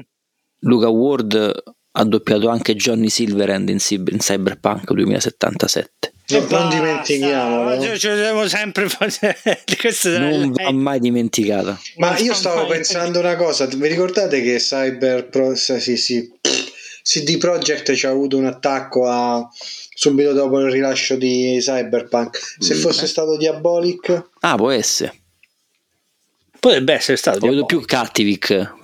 Luca Ward ha doppiato anche Johnny Silverhand in, in Cyberpunk 2077. Non, (laughs) non dimentichiamolo. Ci dobbiamo sempre Non va mai dimenticata. Ma io stavo pensando una cosa, vi ricordate che Cyber sì, sì, CD Projekt ci ha avuto un attacco a, subito dopo il rilascio di Cyberpunk. Se mm. fosse stato Diabolic, ah, può essere. Potrebbe essere stato. Vedo più Cattivic,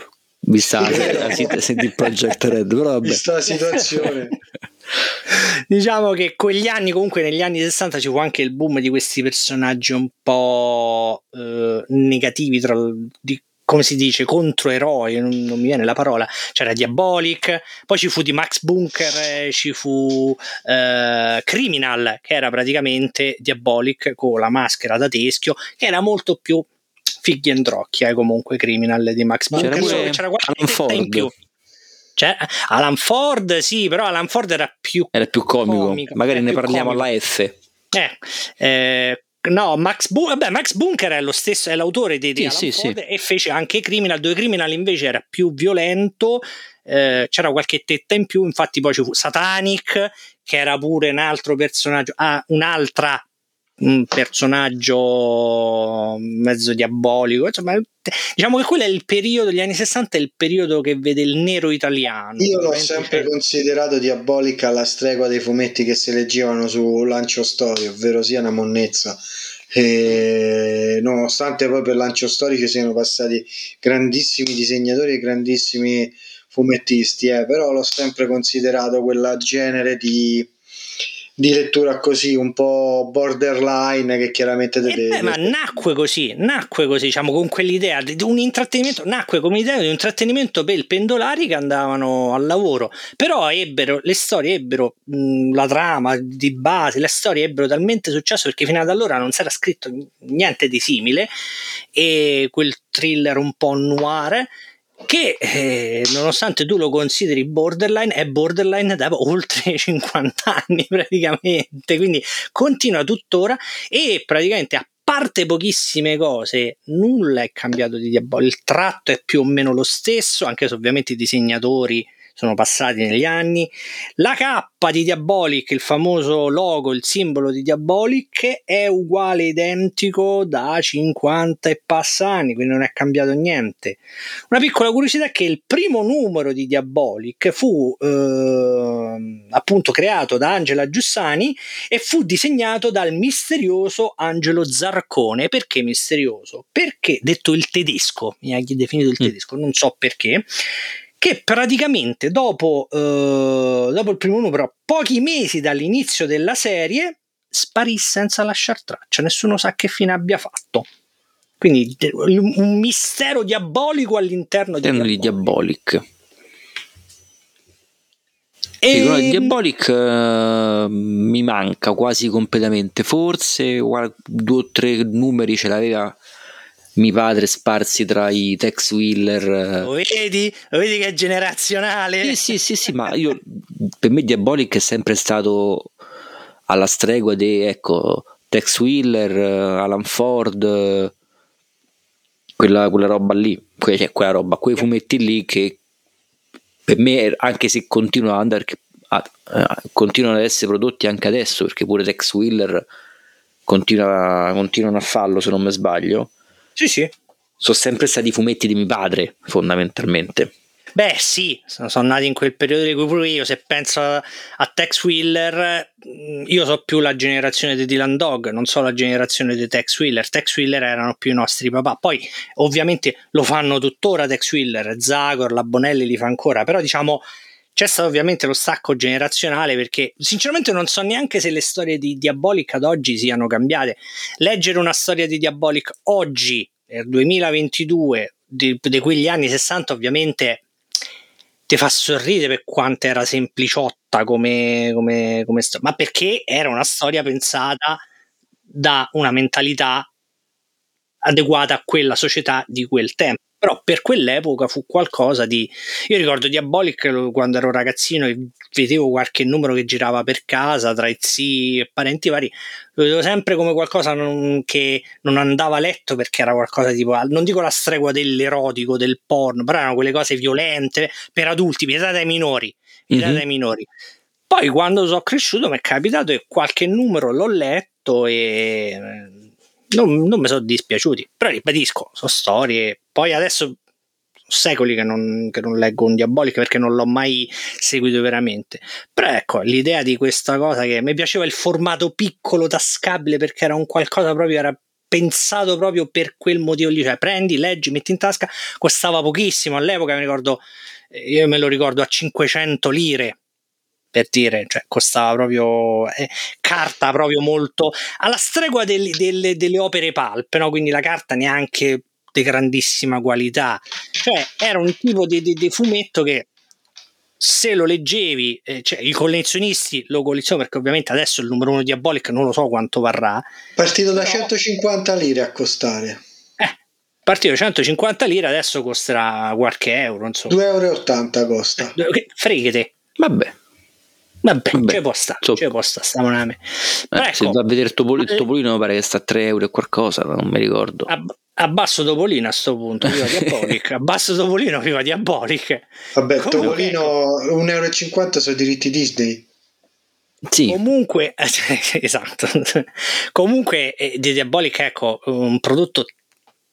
vista la CD Project Red, però vabbè. La situazione. (laughs) diciamo che quegli anni, comunque negli anni 60 ci fu anche il boom di questi personaggi un po' eh, negativi, tra, di, come si dice, controeroi, non, non mi viene la parola, c'era Diabolic, poi ci fu di Max Bunker, ci fu eh, Criminal, che era praticamente Diabolic con la maschera da teschio, che era molto più figli e drocchi, eh, comunque Criminal di Max Bunker, C'era pure c'era qualche Alan testa in Ford. più. Cioè, Alan Ford, sì, però Alan Ford era più Era più comico, Comico, magari è ne parliamo comico. alla F. eh, eh, no, Max, Bu- vabbè, Max Bunker è lo stesso, è l'autore di, di Sì, Alan sì, Ford sì. e fece anche Criminal, dove Criminal invece era più violento, eh, c'era qualche tetta in più, infatti poi ci fu Satanic, che era pure un altro personaggio, ah, un'altra un personaggio mezzo diabolico, insomma, diciamo che quello è il periodo, gli anni 60 è il periodo che vede il nero italiano. Io l'ho sempre c'è- considerato diabolica alla stregua dei fumetti che si leggevano su Lancio Story, ovvero sia una monnezza. E nonostante poi per Lancio Story ci siano passati grandissimi disegnatori e grandissimi fumettisti, eh, però l'ho sempre considerato quella genere di, di lettura così un po' borderline che chiaramente Eh deve- beh, ma nacque così, nacque così, diciamo, con quell'idea di un intrattenimento, nacque come idea di un intrattenimento per pendolari che andavano al lavoro, però ebbero, le storie ebbero, mh, la trama di base, le storie ebbero talmente successo perché fino ad allora non si era scritto niente di simile e quel thriller un po' noir che eh, nonostante tu lo consideri borderline è borderline da oltre (laughs) 50 anni praticamente. Quindi continua tuttora e praticamente a parte pochissime cose nulla è cambiato di Diabolic il tratto è più o meno lo stesso anche se ovviamente i disegnatori sono passati negli anni la K di Diabolic il famoso logo il simbolo di Diabolic è uguale identico da 50 e passa anni quindi non è cambiato niente una piccola curiosità è che il primo numero di Diabolic fu ehm, appunto creato da Angela Giussani e fu disegnato dal misterioso Angelo Zarcone. Perché misterioso? Perché, detto il tedesco, mi ha definito il Mm. tedesco, non so perché, che praticamente dopo, eh, dopo il primo numero, pochi mesi dall'inizio della serie, sparì senza lasciar traccia, nessuno sa che fine abbia fatto. Quindi un mistero diabolico all'interno di di Diabolic. E- Diabolic eh, mi manca quasi completamente. Forse guarda, due o tre numeri ce l'aveva mio padre sparsi tra i Tex Wheeler. Lo vedi? Lo vedi che è generazionale? Sì, sì, sì, sì, ma io, per me Diabolic è sempre stato alla stregua di ecco, Tex Wheeler, eh, Alan Ford, eh, quella, quella roba lì, que- cioè, quella roba, quei fumetti lì che per me, anche se continuano ad andare, a- a- continuano ad essere prodotti anche adesso, perché pure Tex Wheeler continua, continuano a farlo se non mi sbaglio, Sì, sì. sono sempre stati i fumetti di mio padre, fondamentalmente. Beh, sì, sono, sono nati in quel periodo di cui pure io. Se penso a, Tex Wheeler, mh, io so più la generazione di Dylan Dog, non so la generazione di Tex Wheeler. Tex Wheeler erano più i nostri papà. Poi, ovviamente, lo fanno tuttora Tex Wheeler, Zagor, la Bonelli li fa ancora, però diciamo. C'è stato ovviamente lo stacco generazionale perché sinceramente non so neanche se le storie di Diabolic ad oggi siano cambiate. Leggere una storia di Diabolic oggi, nel 2022, di, di quegli anni 60 ovviamente ti fa sorridere per quanto era sempliciotta come, come, come sto- ma perché era una storia pensata da una mentalità adeguata a quella società di quel tempo. Però per quell'epoca fu qualcosa di. Io ricordo Diabolic quando ero ragazzino e vedevo qualche numero che girava per casa tra i zii e parenti vari. Lo vedevo sempre come qualcosa non- che non andava letto perché era qualcosa tipo. Non dico la stregua dell'erotico, del porno, però erano quelle cose violente per adulti, vietate ai minori. Vietate Mhm. ai minori. Poi quando sono cresciuto mi è capitato che qualche numero l'ho letto e non, non mi sono dispiaciuti. Però ribadisco, sono storie. Poi adesso secoli che non, che non leggo un Diabolic perché non l'ho mai seguito veramente. Però ecco, l'idea di questa cosa che mi piaceva il formato piccolo, tascabile, perché era un qualcosa proprio, era pensato proprio per quel motivo lì, cioè prendi, leggi, metti in tasca, costava pochissimo all'epoca, mi ricordo, eh, io me lo ricordo a 500 lire per dire, cioè costava proprio eh, carta proprio molto alla stregua delle, delle, delle opere pulp, no? quindi la carta neanche di grandissima qualità, cioè era un tipo di, di, di fumetto che se lo leggevi, eh, cioè, i collezionisti lo collezionano perché ovviamente adesso il numero uno Diabolic non lo so quanto varrà. Partito da però, 150 lire a costare. Eh, partito da 150 lire, adesso costerà qualche euro. 2,80 euro costa. Eh, fregate. Vabbè. Vabbè, Vabbè, c'è può stare, so. c'è può stare, stiamo name. Eh, ecco, se va a vedere Topolino, eh, Topolino pare che sta a 3 euro e qualcosa, non mi ricordo. A, abbasso Topolino a sto punto, viva Diabolic, (laughs) abbasso Topolino, viva Diabolic. Vabbè, Comunque, Topolino ecco. 1,50 euro sono diritti Disney. Sì. Comunque, (laughs) esatto. Comunque, eh, di Diabolic, ecco, un prodotto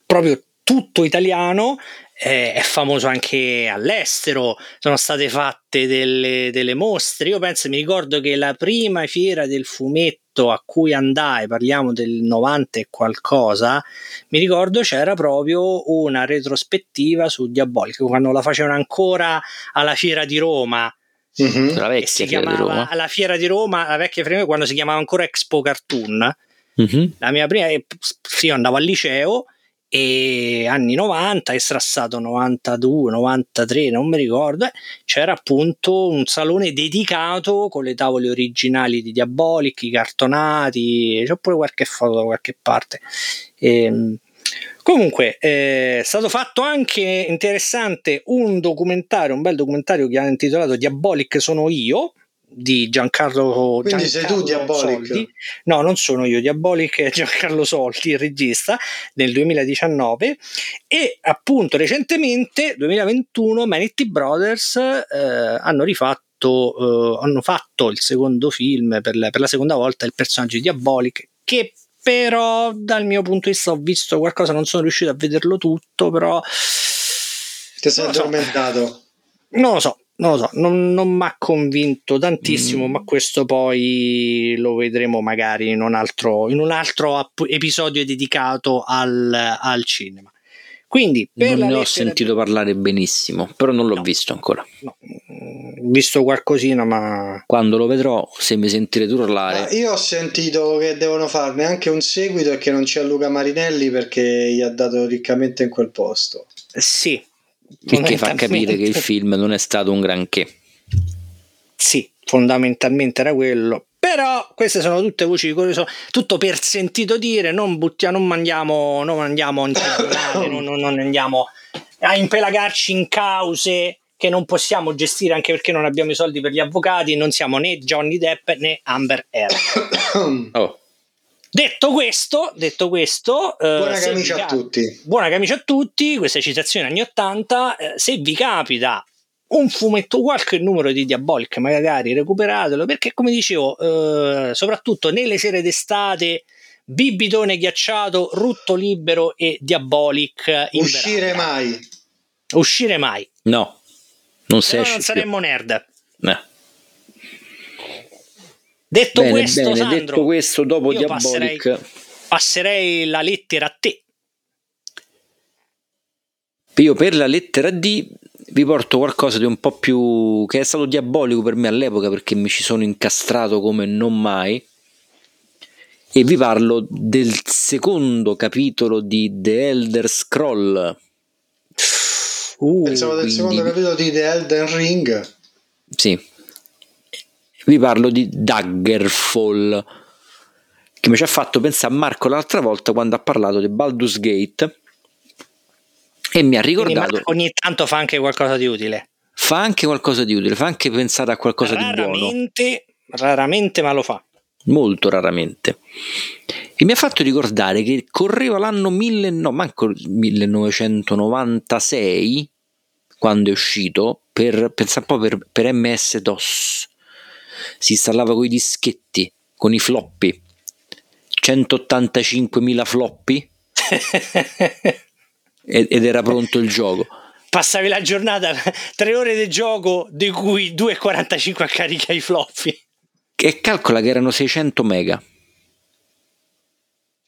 proprio tutto italiano eh, è famoso anche all'estero, sono state fatte delle, delle, mostre. Io penso, mi ricordo che la prima fiera del fumetto a cui andai, parliamo del 90 e qualcosa, mi ricordo c'era proprio una retrospettiva su Diabolico, quando la facevano ancora alla fiera di Roma. Mm-hmm. La vecchia si fiera chiamava, di Roma. Alla fiera di Roma, la vecchia fiera quando si chiamava ancora Expo Cartoon. Mm-hmm. La mia prima, io andavo al liceo e anni 90 è strassato 92 93 non mi ricordo eh, c'era appunto un salone dedicato con le tavole originali di Diabolic i cartonati c'è pure qualche foto da qualche parte. E, ehm, comunque eh, è stato fatto anche interessante un documentario un bel documentario che ha intitolato Diabolic sono io di Giancarlo Quindi Giancarlo sei tu Diabolic? Soldi. No, non sono io, Diabolic è Giancarlo Soldi, il regista, nel 2019 e appunto recentemente, 2021, Manetti Brothers eh, hanno rifatto, eh, hanno fatto il secondo film per la, per la seconda volta il personaggio di Diabolic che però dal mio punto di vista ho visto qualcosa, non sono riuscito a vederlo tutto, però... Ti sei addormentato? So. Non lo so, non lo so, non, non mi ha convinto tantissimo, mm. ma questo poi lo vedremo magari in un altro, in un altro ap- episodio dedicato al, al, cinema. Quindi, per non ne ho sentito di... parlare benissimo, però non l'ho no, visto ancora. No, mm, visto qualcosina, ma quando lo vedrò, se mi sentirete urlare. Ah, io ho sentito che devono farne anche un seguito e che non c'è Luca Marinelli perché gli ha dato riccamente in quel posto. Sì, il che fa capire che il film non è stato un granché. Sì, fondamentalmente era quello. Però queste sono tutte voci di curioso, tutto per sentito dire, non buttiamo, non mandiamo, non andiamo in tribunale, non, non, non andiamo a impelagarci in cause che non possiamo gestire anche perché non abbiamo i soldi per gli avvocati, non siamo né Johnny Depp né Amber Heard. oh. Detto questo, detto questo eh, buona camicia a tutti. Buona camicia a tutti, questa citazione anni 80, eh, se vi capita un fumetto, qualche numero di Diabolic, magari recuperatelo, perché come dicevo, eh, soprattutto nelle sere d'estate, Bibitone ghiacciato, Rutto libero e Diabolic. Uscire mai. Uscire mai. No, non, se non saremmo nerd. Eh. Detto bene, questo, bene, Sandro, detto questo, dopo Diabolic, passerei, passerei la lettera a te. Io per la lettera D vi porto qualcosa di un po' più che è stato diabolico per me all'epoca perché mi ci sono incastrato come non mai e vi parlo del secondo capitolo di The Elder Scroll. Uh, Pensavo del quindi... secondo capitolo di The Elden Ring. Sì, vi parlo di Daggerfall che mi ci ha fatto pensare a Marco l'altra volta quando ha parlato di Baldur's Gate e mi ha ricordato ogni tanto fa anche qualcosa di utile. Fa anche qualcosa di utile fa anche pensare a qualcosa raramente, di buono. Raramente ma lo fa. Molto raramente. E mi ha fatto ricordare che correva l'anno 1000, no, manco 1996 quando è uscito per, pensa un po' per, per MS-DOS si installava con i dischetti, con i floppy, 185.000 floppy (laughs) ed era pronto il gioco. Passavi la giornata, (laughs) tre ore di gioco, di cui 2,45 a carica i floppy. E calcola che erano 600 mega.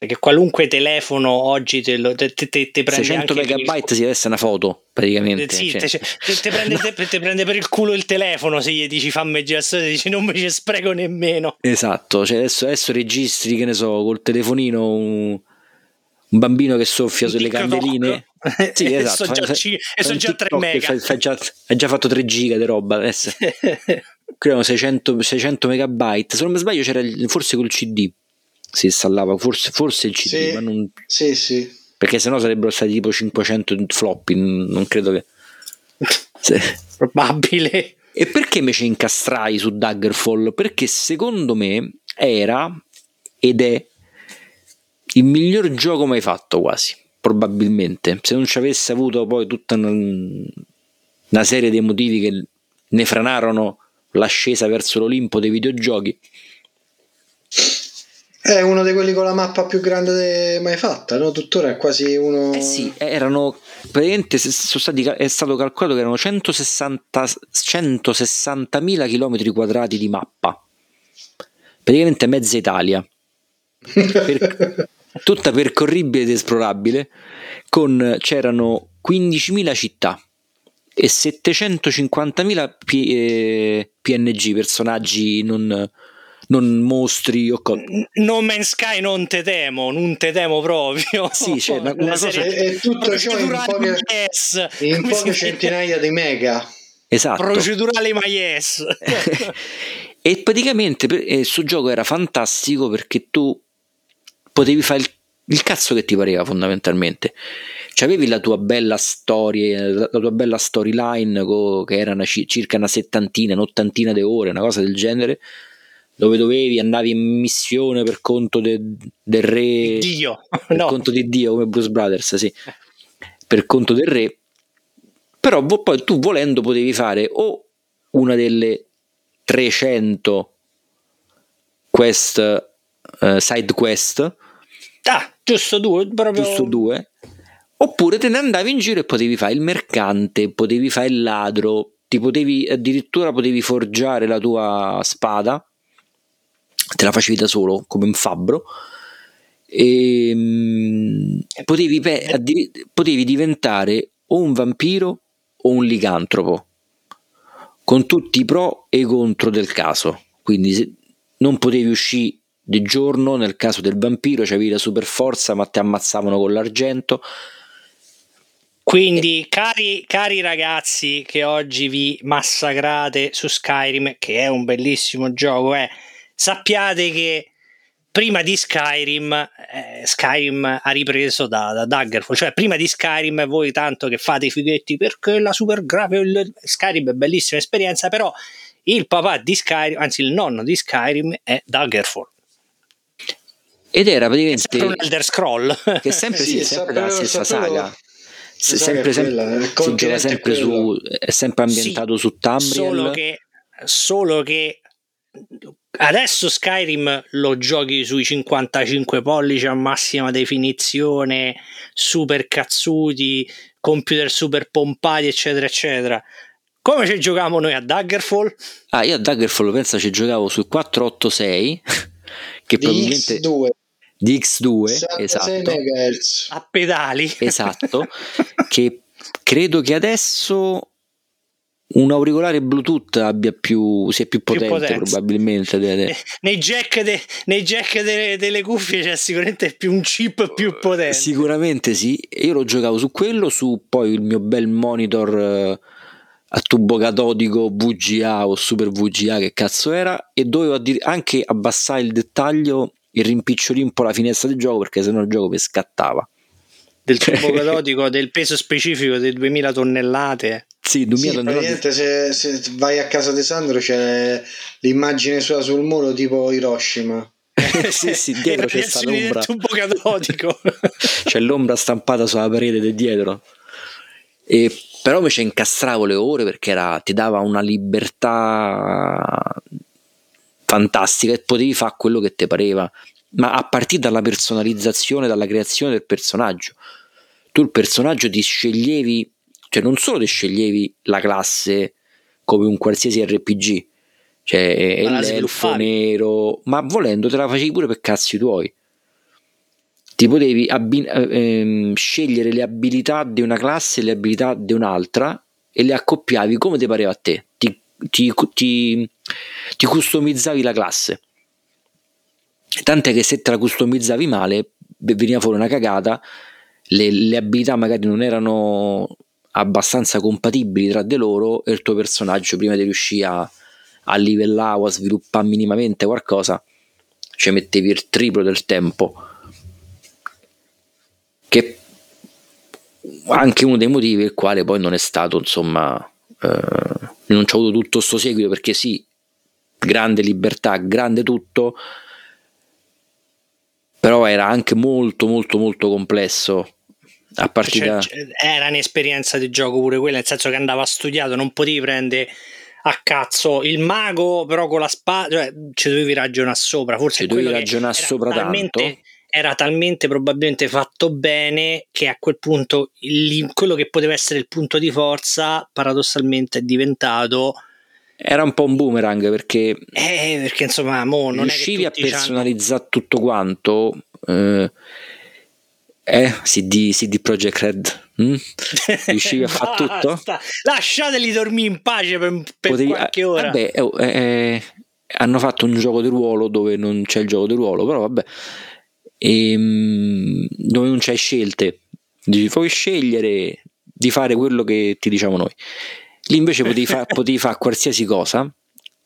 Perché qualunque telefono oggi te, lo, te, te, te prende 600 megabyte, sì, adesso è una foto praticamente. Sì, cioè. prende, te, prende, per il culo il telefono se gli dici fammi girare, dici non mi ci spreco nemmeno. Esatto, cioè adesso, adesso registri, che ne so, col telefonino un, un bambino che soffia sulle candeline. (laughs) Sì, esatto. e sono già, fai, già 3 mega. Fai, fai già, hai già fatto 3 giga di roba adesso. Credo 600, 600 megabyte. Se non mi sbaglio c'era il, forse col CD si installava forse, forse il CD, sì, ma non... Sì, sì. Perché sennò sarebbero stati tipo 500 floppy, non credo che... (laughs) sì. Probabile. E perché mi ci incastrai su Daggerfall? Perché secondo me era ed è il miglior gioco mai fatto quasi, probabilmente. Se non ci avesse avuto poi tutta una, una serie di motivi che ne frenarono l'ascesa verso l'Olimpo dei videogiochi, è uno di quelli con la mappa più grande mai fatta, no? Tuttora è quasi uno. Eh sì, erano praticamente stati, è stato calcolato che erano 160, 160.000 km quadrati di mappa, praticamente mezza Italia, per, (laughs) tutta percorribile ed esplorabile, con c'erano 15.000 città e 750.000 P, eh, PNG, personaggi non non mostri o co- No Man's Sky non te temo, non te temo proprio. (laughs) Sì, cioè, una, una cosa... E, tutto ciò in poche, yes. in poche centinaia di mega. Esatto. Procedurale ma yes. (laughs) e praticamente questo eh, gioco era fantastico perché tu potevi fare il, il cazzo che ti pareva fondamentalmente. Cioè, avevi la tua bella storia, la tua bella storyline che era una, circa una settantina, un'ottantina di ore, una cosa del genere dove dovevi andavi in missione per conto de, del re. Dio. Per no. conto di Dio come Bruce Brothers sì. Per conto del re. Però poi tu volendo potevi fare o una delle 300 quest uh, side quest. Ah giusto due proprio giusto due. Oppure te ne andavi in giro e potevi fare il mercante potevi fare il ladro ti potevi addirittura potevi forgiare la tua spada te la facevi da solo come un fabbro e mm, potevi, potevi diventare o un vampiro o un licantropo con tutti i pro e i contro del caso. Quindi non potevi uscire di giorno nel caso del vampiro c'avevi la super forza ma ti ammazzavano con l'argento. Quindi, cari, cari, ragazzi che oggi vi massacrate su Skyrim, che è un bellissimo gioco, eh, sappiate che prima di Skyrim, eh, Skyrim ha ripreso da, da Daggerfall, cioè prima di Skyrim voi tanto che fate i fighetti perché la super grave Skyrim è bellissima esperienza, però il papà di Skyrim, anzi il nonno di Skyrim è Daggerfall. Ed era praticamente è un Elder Scroll che sempre sì, sì sempre la stessa saga. Se, sempre, sempre, si gioca sempre su è sempre ambientato sì, su Tamriel solo che, solo che Adesso Skyrim lo giochi sui 55 pollici a massima definizione, super cazzuti, computer super pompati, eccetera, eccetera. Come ci giocavamo noi a Daggerfall? Ah, io a Daggerfall penso ci giocavo sul (laughs) 486, che di probabilmente... X2. Di X2, esatto. MHz. A pedali. Esatto, (laughs) che credo che adesso un auricolare Bluetooth abbia più, sia più potente, più probabilmente. De, de. (laughs) Nei jack, de, nei jack de, delle cuffie c'è sicuramente più un chip più potente. Sicuramente sì. Io lo giocavo su quello, su poi il mio bel monitor eh, a tubo catodico VGA o Super VGA che cazzo era e dovevo anche abbassare il dettaglio e rimpicciolire un po' la finestra del gioco perché sennò il gioco mi scattava del tubo (laughs) catodico del peso specifico di 2000 tonnellate sì, 2000 sì, se, se, vai a casa di Sandro c'è l'immagine sua sul muro tipo Hiroshima (laughs) sì, sì, dietro c'è sta l'ombra. tubo catodico. (laughs) c'è l'ombra stampata sulla parete di dietro. E, però ci incastravo le ore perché era, ti dava una libertà fantastica e potevi fare quello che ti pareva ma a partire dalla personalizzazione, dalla creazione del personaggio. Tu il personaggio ti sceglievi, cioè non solo ti sceglievi la classe come un qualsiasi RPG, cioè l'elfo nero, ma volendo te la facevi pure per cazzi tuoi. ti potevi abbi- ehm, scegliere le abilità di una classe e le abilità di un'altra e le accoppiavi come ti pareva a te. Ti, ti, ti, ti customizzavi la classe. Tant'è che se te la customizzavi male, veniva fuori una cagata, le, le abilità magari non erano abbastanza compatibili tra di loro e il tuo personaggio prima di riuscire a, a livellare o a sviluppare minimamente qualcosa ci mettevi il triplo del tempo. Che anche uno dei motivi per il quale poi non è stato insomma eh, non ho avuto tutto questo seguito perché sì grande libertà grande tutto però era anche molto molto molto complesso a partire cioè, era un'esperienza di gioco pure quella nel senso che andava studiato non potevi prendere a cazzo il mago però con la spada cioè, ci dovevi ragionare sopra. Forse ci dovevi ragionare sopra talmente, tanto era talmente probabilmente fatto bene che a quel punto il, quello che poteva essere il punto di forza paradossalmente è diventato era un po' un boomerang perché eh, perché insomma mo non riuscivi a personalizzare hanno... tutto quanto eh, eh CD, CD Projekt Red mm? (laughs) riuscivi a fare tutto? Lasciateli dormire in pace per, per Potevi, qualche eh, ora. vabbè, eh, eh, hanno fatto un gioco di ruolo dove non c'è il gioco di ruolo però vabbè. E, ehm, dove non c'è scelte. Dici, puoi scegliere di fare quello che ti diciamo noi? Lì invece potevi, fa, (laughs) potevi fare qualsiasi cosa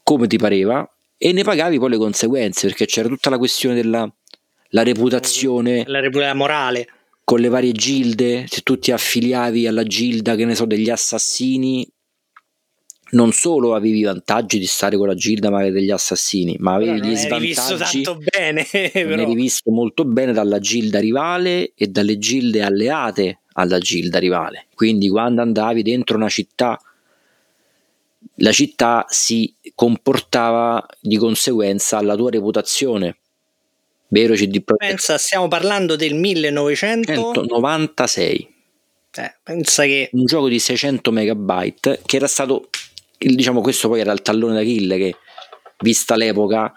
come ti pareva e ne pagavi poi le conseguenze perché c'era tutta la questione della la reputazione, la reputazione morale con le varie gilde, se tu ti affiliavi alla gilda, che ne so, degli assassini, non solo avevi i vantaggi di stare con la gilda magari degli assassini, ma avevi gli svantaggi. visto tanto bene, (laughs) però. Eri visto molto bene dalla gilda rivale e dalle gilde alleate alla gilda rivale. Quindi quando andavi dentro una città, la città si comportava di conseguenza alla tua reputazione Vero CD Projekt? Pensa, stiamo parlando del 1996. Eh, pensa che... Un gioco di 600 megabyte che era stato, diciamo questo poi era il tallone d'Achille che, vista l'epoca,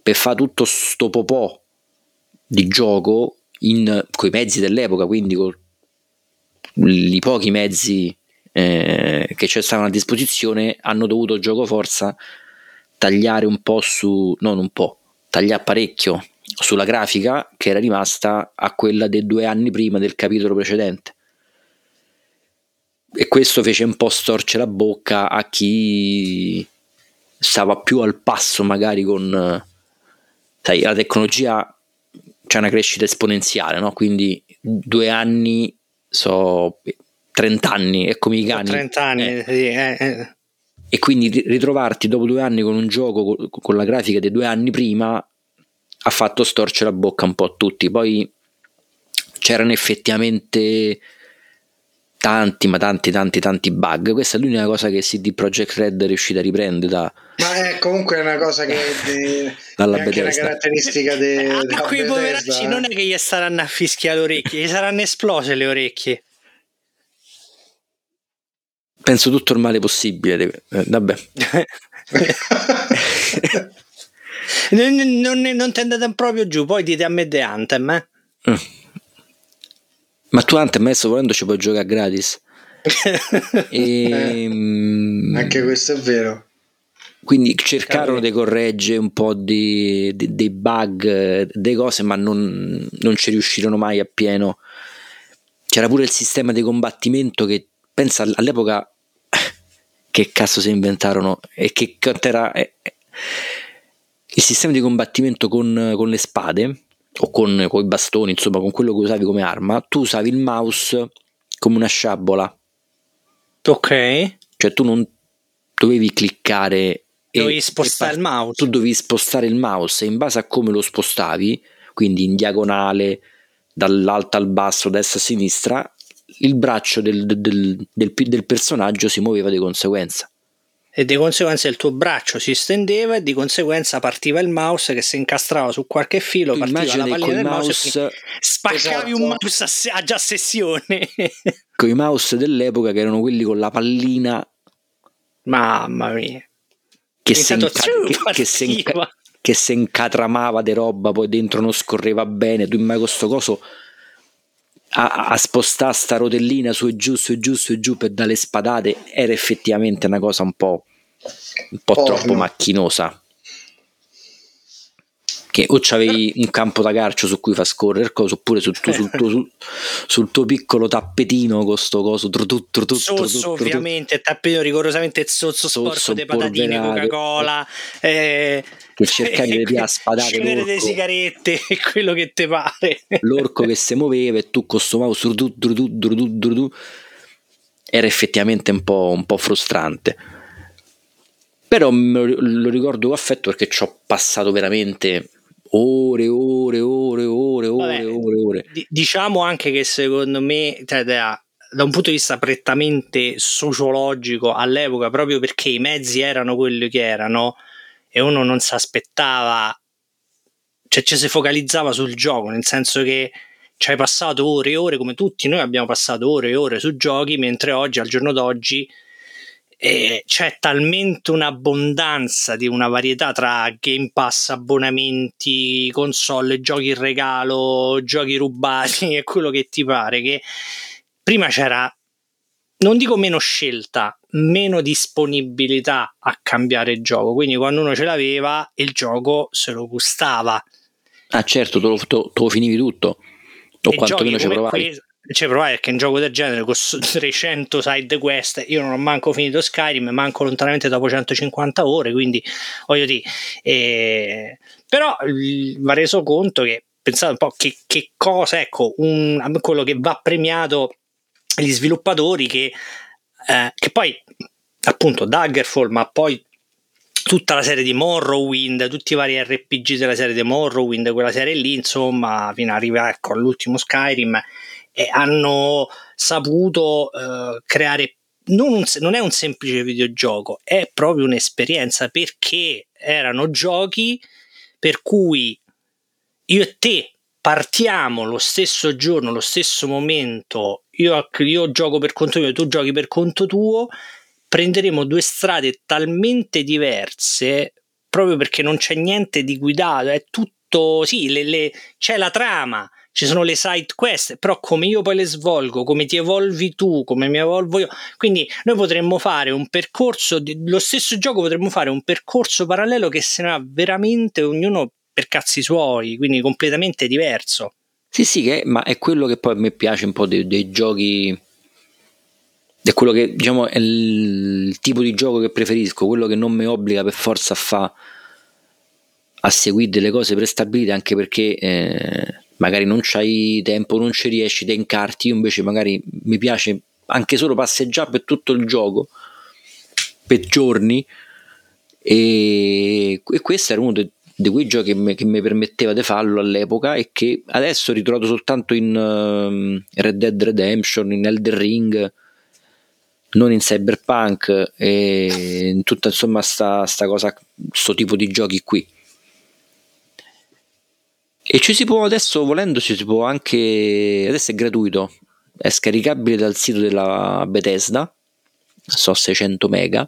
per fare tutto sto popò di gioco in, con i mezzi dell'epoca, quindi con i pochi mezzi eh, che stavano a disposizione, hanno dovuto gioco forza tagliare un po' su, non un po', tagliare parecchio sulla grafica che era rimasta a quella dei due anni prima del capitolo precedente. E questo fece un po' storcere la bocca a chi stava più al passo magari con... Sai, la tecnologia c'è una crescita esponenziale, no? Quindi due anni so 30 anni, è come i cani. 30 anni, eh. Sì, eh, eh. E quindi ritrovarti dopo due anni con un gioco con la grafica dei due anni prima ha fatto storcere la bocca un po' a tutti. Poi c'erano effettivamente tanti, ma tanti, tanti, tanti bug. Questa è l'unica cosa che CD Projekt Red è riuscita a riprendere da. Ma è comunque una cosa che de, (laughs) dalla è una caratteristica de, (laughs) a ah, quei poveracci non è che gli saranno a fischiare le orecchie, gli saranno esplose le orecchie. Penso tutto il male possibile. Eh, vabbè. (laughs) non, non, non ti andate proprio giù, poi dite a me The Anthem, eh? Mm. Ma tu Anthem adesso volendo ci puoi giocare gratis. e, (laughs) eh, anche questo è vero. Quindi cercarono di correggere un po' di, di, dei bug, delle cose, ma non, non ci riuscirono mai appieno. C'era pure il sistema di combattimento che pensa all'epoca (laughs) che cazzo si inventarono e che era il sistema di combattimento con, con le spade o con, con, i bastoni, insomma, con quello che usavi come arma, tu usavi il mouse come una sciabola. Ok. Cioè tu non dovevi cliccare dovevi spostare il mouse. Tu dovevi spostare il mouse e in base a come lo spostavi, quindi in diagonale, dall'alto al basso, destra a sinistra, il braccio del, del, del, del personaggio si muoveva di conseguenza e di conseguenza il tuo braccio si stendeva e di conseguenza partiva il mouse che si incastrava su qualche filo, partiva Immagine la pallina del mouse, mouse spaccavi esatto. un mouse a, a già sessione. (laughs) con i mouse dell'epoca che erano quelli con la pallina. Mamma mia. Che si, inca- che, inca- che se incatramava di roba, poi dentro non scorreva bene, tu mai questo coso a, a spostare sta rotellina su e giù, su e giù, su e giù per dare spadate, era effettivamente una cosa un po', un po troppo macchinosa che o c'avevi un campo da calcio su cui fa scorrere cosa oppure sul tuo, sul tuo, sul, sul tuo piccolo tappetino con sto coso trutut, trutut, sozzo ovviamente tappetino rigorosamente zozzo sporco di patatine Coca-Cola eh, che cercavi di spadare scendere delle sigarette e quello che te pare l'orco che si muoveva e tu con sto mouse era effettivamente un po', un po' frustrante però lo ricordo con affetto perché ci ho passato veramente ore, ore, ore, ore, ore, ore, ore. diciamo anche che secondo me, cioè, da, da un punto di vista prettamente sociologico all'epoca, proprio perché i mezzi erano quelli che erano e uno non si aspettava, cioè ci si focalizzava sul gioco, nel senso che ci hai passato ore e ore, come tutti noi abbiamo passato ore e ore su giochi, mentre oggi, al giorno d'oggi, e c'è talmente un'abbondanza di una varietà tra Game Pass, abbonamenti, console, giochi in regalo, giochi rubati (laughs) e quello che ti pare che prima c'era non dico meno scelta, meno disponibilità a cambiare gioco. Quindi quando uno ce l'aveva, il gioco se lo gustava. Ah, certo, te lo, te lo finivi tutto. O quantomeno ci provavi. Que- cioè provare che un gioco del genere con 300 (laughs) side quest io non ho manco finito Skyrim manco lontanamente dopo 150 ore quindi voglio dire eh, però va reso conto che pensate un po' che, che cosa ecco un, quello che va premiato gli sviluppatori che, eh, che poi appunto Daggerfall ma poi tutta la serie di Morrowind, tutti i vari RPG della serie di Morrowind, quella serie lì, insomma, fino ad arrivare ecco, all'ultimo Skyrim, e hanno saputo uh, creare non, un, non, è un semplice videogioco, è proprio un'esperienza perché erano giochi per cui io e te partiamo lo stesso giorno, lo stesso momento, io, io gioco per conto mio, tu giochi per conto tuo, prenderemo due strade talmente diverse proprio perché non c'è niente di guidato, è tutto, sì, le, le, c'è la trama, ci sono le side quest, però come io poi le svolgo, come ti evolvi tu, come mi evolvo io. Quindi noi potremmo fare un percorso, lo stesso gioco potremmo fare un percorso parallelo che sarà veramente ognuno per cazzi suoi, quindi completamente diverso. Sì, sì, che, ma è quello che poi a me piace un po' dei, dei giochi. È quello che diciamo è il, tipo di gioco che preferisco, quello che non mi obbliga per forza a fare a seguire delle cose prestabilite, anche perché eh, magari non c'hai tempo, non ci riesci, te incarti, io invece magari mi piace anche solo passeggiare per tutto il gioco, per giorni, e, e questo era uno dei, di quei giochi che, mi permetteva di farlo all'epoca e che adesso ho ritrovato soltanto in uh, Red Dead Redemption, in Elder Ring, non in Cyberpunk e in tutta insomma sta, sta cosa, sto tipo di giochi qui. E ci si può adesso, volendo, ci si può anche. Adesso è gratuito, è scaricabile dal sito della Bethesda. So 600 mega.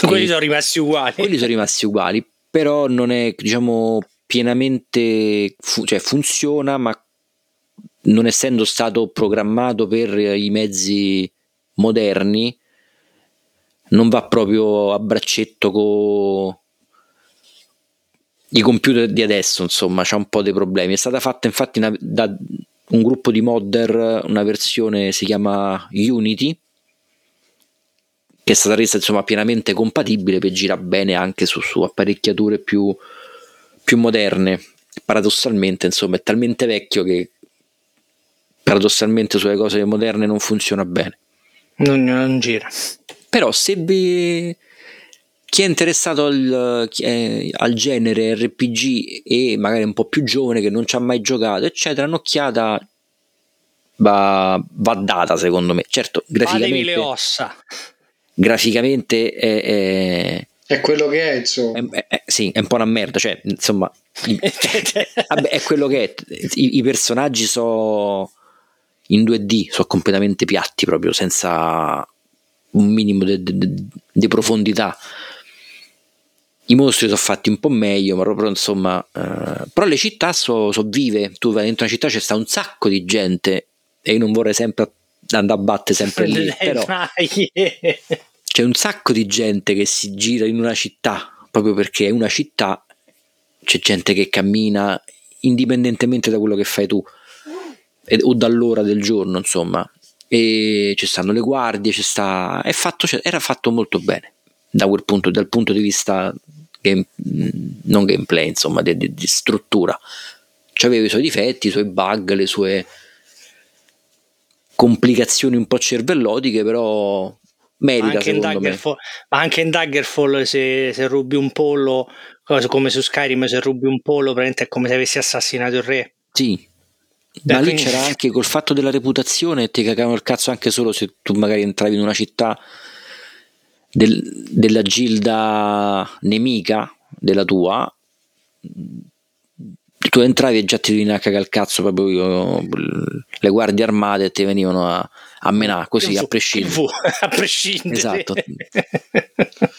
Quelli sono rimasti uguali. Quelli sono rimasti uguali, però non è, diciamo, pienamente. Fu- cioè funziona, ma non essendo stato programmato per i mezzi moderni, non va proprio a braccetto con i computer di adesso, insomma, c'ha un po' dei problemi. È stata fatta infatti una, da un gruppo di modder, una versione si chiama Unity, che è stata resa insomma pienamente compatibile per girare bene anche su, su apparecchiature più, più moderne. Paradossalmente, insomma, è talmente vecchio che paradossalmente sulle cose moderne non funziona bene. Non, non gira. Però se vi chi è interessato al, è, al, genere RPG e magari un po' più giovane che non ci ha mai giocato, eccetera, un'occhiata va, va data secondo me. Certo, graficamente, le ossa. graficamente è, è, è quello che è, insomma. È, è, sì, è un po' una merda, cioè, insomma, i, (laughs) vabbè, è quello che è. I, i personaggi sono in 2D, sono completamente piatti proprio, senza un minimo di profondità i mostri sono fatti un po' meglio, ma proprio insomma. eh, però le città sono vive. Tu vai dentro una città, c'è sta un sacco di gente e io non vorrei sempre andare a battere sempre lì. (laughs) Però c'è un sacco di gente che si gira in una città proprio perché è una città. C'è gente che cammina indipendentemente da quello che fai tu ed- o dall'ora del giorno, insomma. E ci stanno le guardie, ci sta. È fatto, cioè, era fatto molto bene da quel punto, dal punto di vista game- mh, non gameplay, insomma, di, di- di struttura. C'aveva i suoi difetti, i suoi bug, le sue complicazioni un po' cervellotiche, però merita anche in, secondo me. Daggerfall, ma anche in Daggerfall se, se rubi un pollo, come su Skyrim se rubi un pollo, praticamente è come se avessi assassinato il re. Sì. Beh, Ma lì quindi- c'era anche col fatto della reputazione, ti cagavano il cazzo anche solo se tu magari entravi in una città del- della gilda nemica della tua, tu entravi e già ti veniva a cagare il cazzo proprio io, le guardie armate ti venivano a, a menare così a prescindere. Fu- (laughs) a prescindere. Esatto. (laughs)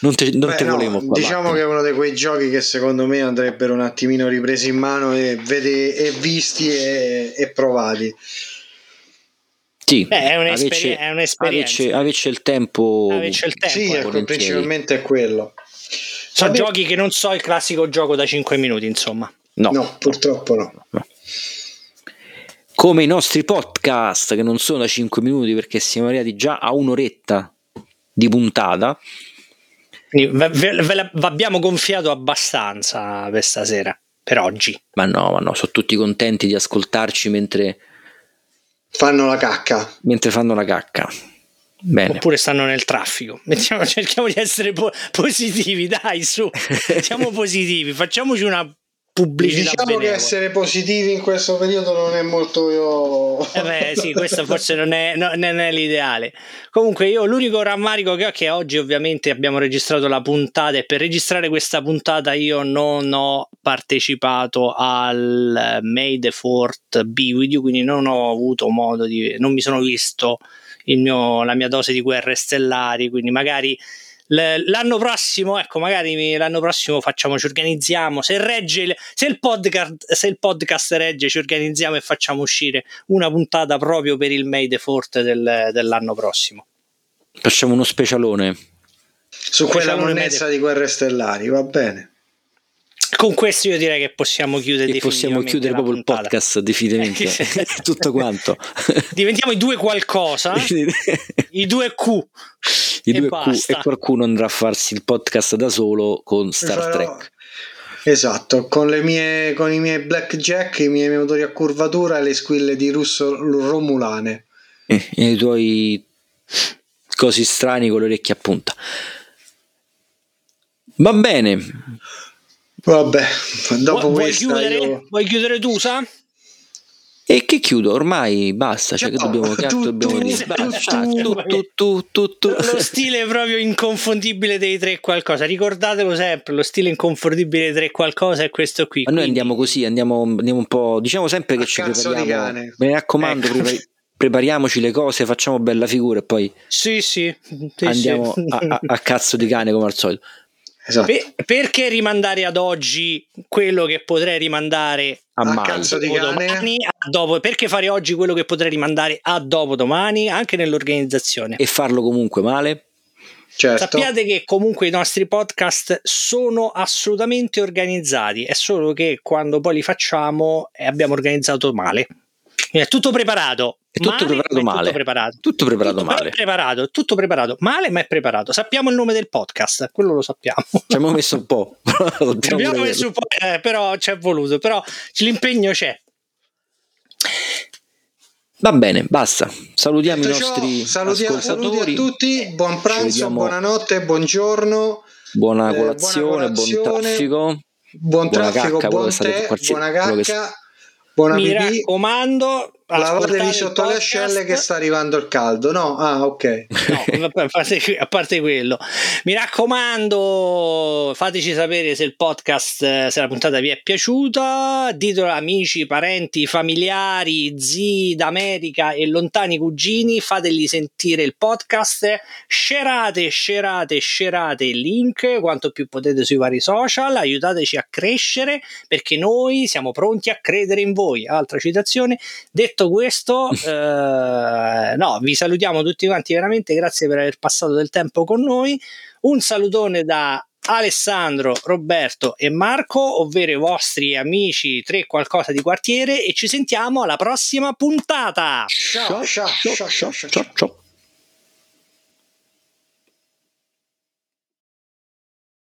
Non te, non Beh, te no, volevo qua diciamo battere. che è uno di quei giochi che secondo me andrebbero un attimino ripresi in mano e, vede- e visti e, e provati. Sì, Eh, è è un'esperienza. avesse- il tempo Avesse il tempo, sì, ecco, principalmente è quello. Sono Vabbè, giochi che non so il classico gioco da 5 minuti, insomma. No, No, purtroppo no. no. Come i nostri podcast che non sono da 5 minuti perché siamo arrivati già a un'oretta di puntata. Ve, ve- ve la- vi abbiamo gonfiato abbastanza per stasera, per oggi. Ma no, ma no, sono tutti contenti di ascoltarci mentre, Fanno la cacca. mentre fanno la cacca. Bene. Oppure stanno nel traffico. Mettiamo- (laughs) cerchiamo di essere po- positivi, dai, su. (laughs) Siamo positivi, facciamoci una pubblicità Diciamo che essere positivi in questo periodo non è molto io. Eh beh, (laughs) sì, questo forse non è, no- non è l'ideale. Comunque, io l'unico rammarico che ho è che oggi, ovviamente, abbiamo registrato la puntata e per registrare questa puntata io non ho partecipato al May the 4th Be With You, quindi non ho avuto modo di. non mi sono visto il mio- la mia dose di guerre stellari. Quindi, magari. L'anno prossimo, ecco, magari l'anno prossimo facciamo, ci organizziamo. Se regge il, se il podcast, se il podcast regge, ci organizziamo e facciamo uscire una puntata proprio per il May the 4th del- dell'anno prossimo. Facciamo uno specialone. Su quella monnezza di guerre stellari, va bene. Con questo io direi che possiamo chiudere E possiamo chiudere proprio il puntata. podcast definitivamente. (laughs) Tutto quanto. Diventiamo i due qualcosa, (laughs) i due Q. I E due Q basta. e qualcuno andrà a farsi il podcast da solo con Star Farò- Trek. Esatto, con, le mie, con i miei blackjack, i miei motori a curvatura e le squille di russo romulane. Eh, e i tuoi cosi strani con le orecchie a punta. Va bene, Vabbè, dopo Vuoi, vuoi questa chiudere? io... vuoi chiudere tu, sa? E che chiudo? Ormai basta. Cioè, che dobbiamo, che tu- dobbiamo tu- dire? tu- Basta, tu- tu, tu, tu, tu, tu. Lo stile proprio inconfondibile dei tre qualcosa. Ricordatelo sempre, lo stile inconfondibile dei tre qualcosa è questo qui. Ma noi Quindi- andiamo così, andiamo, andiamo un po'. Diciamo sempre che A ci cazzo di prepariamo. cane. Mi raccomando, Ecco. prepari- prepariamoci le cose, facciamo bella figura e poi Sì, sì. sì, andiamo sì. a, a- a cazzo di cane come al solito. Esatto. Per- perché rimandare ad oggi quello che potrei rimandare A A mai. cazzo di cane. domani a dopo? Perché fare oggi quello che potrei rimandare a dopo domani anche nell'organizzazione? E farlo comunque male. Certo. Sappiate che comunque i nostri podcast sono assolutamente organizzati, è solo che quando poi li facciamo abbiamo organizzato male. Quindi è tutto preparato. È tutto male, preparato male. Tutto preparato. Tutto preparato Tutto male. preparato, tutto preparato, male ma è preparato. Sappiamo il nome del podcast, quello lo sappiamo. (laughs) Ci abbiamo messo un po'. (laughs) però Ci abbiamo messo un po', eh, però ci è voluto, però l'impegno c'è. Va bene, basta. Salutiamo Detto i ciò, nostri saluti, saluti ascoltatori. a tutti, buon pranzo, buonanotte, buongiorno, Buona Eh, colazione, buona buon traffico. buon Buona traffico, cacca, quello buon tè, qualsiasi- buona cacca, buona Mi pipì. raccomando, Lavatevi sotto le ascelle che sta arrivando il caldo. No, ah, ok. No, (laughs) a, parte, a parte quello, mi raccomando, fateci sapere se il podcast, se la puntata vi è piaciuta. Ditelo amici, parenti, familiari, zii d'America e lontani cugini. Fategli sentire il podcast. Scerate, scerate, scerate il link quanto più potete sui vari social. Aiutateci a crescere perché noi siamo pronti a credere in voi. Altra citazione. Detto questo, (laughs) eh, no, vi salutiamo tutti quanti veramente. Grazie per aver passato del tempo con noi. Un salutone da Alessandro, Roberto e Marco, ovvero i vostri amici tre qualcosa di quartiere e ci sentiamo alla prossima puntata. ciao ciao ciao ciao. ciao, ciao.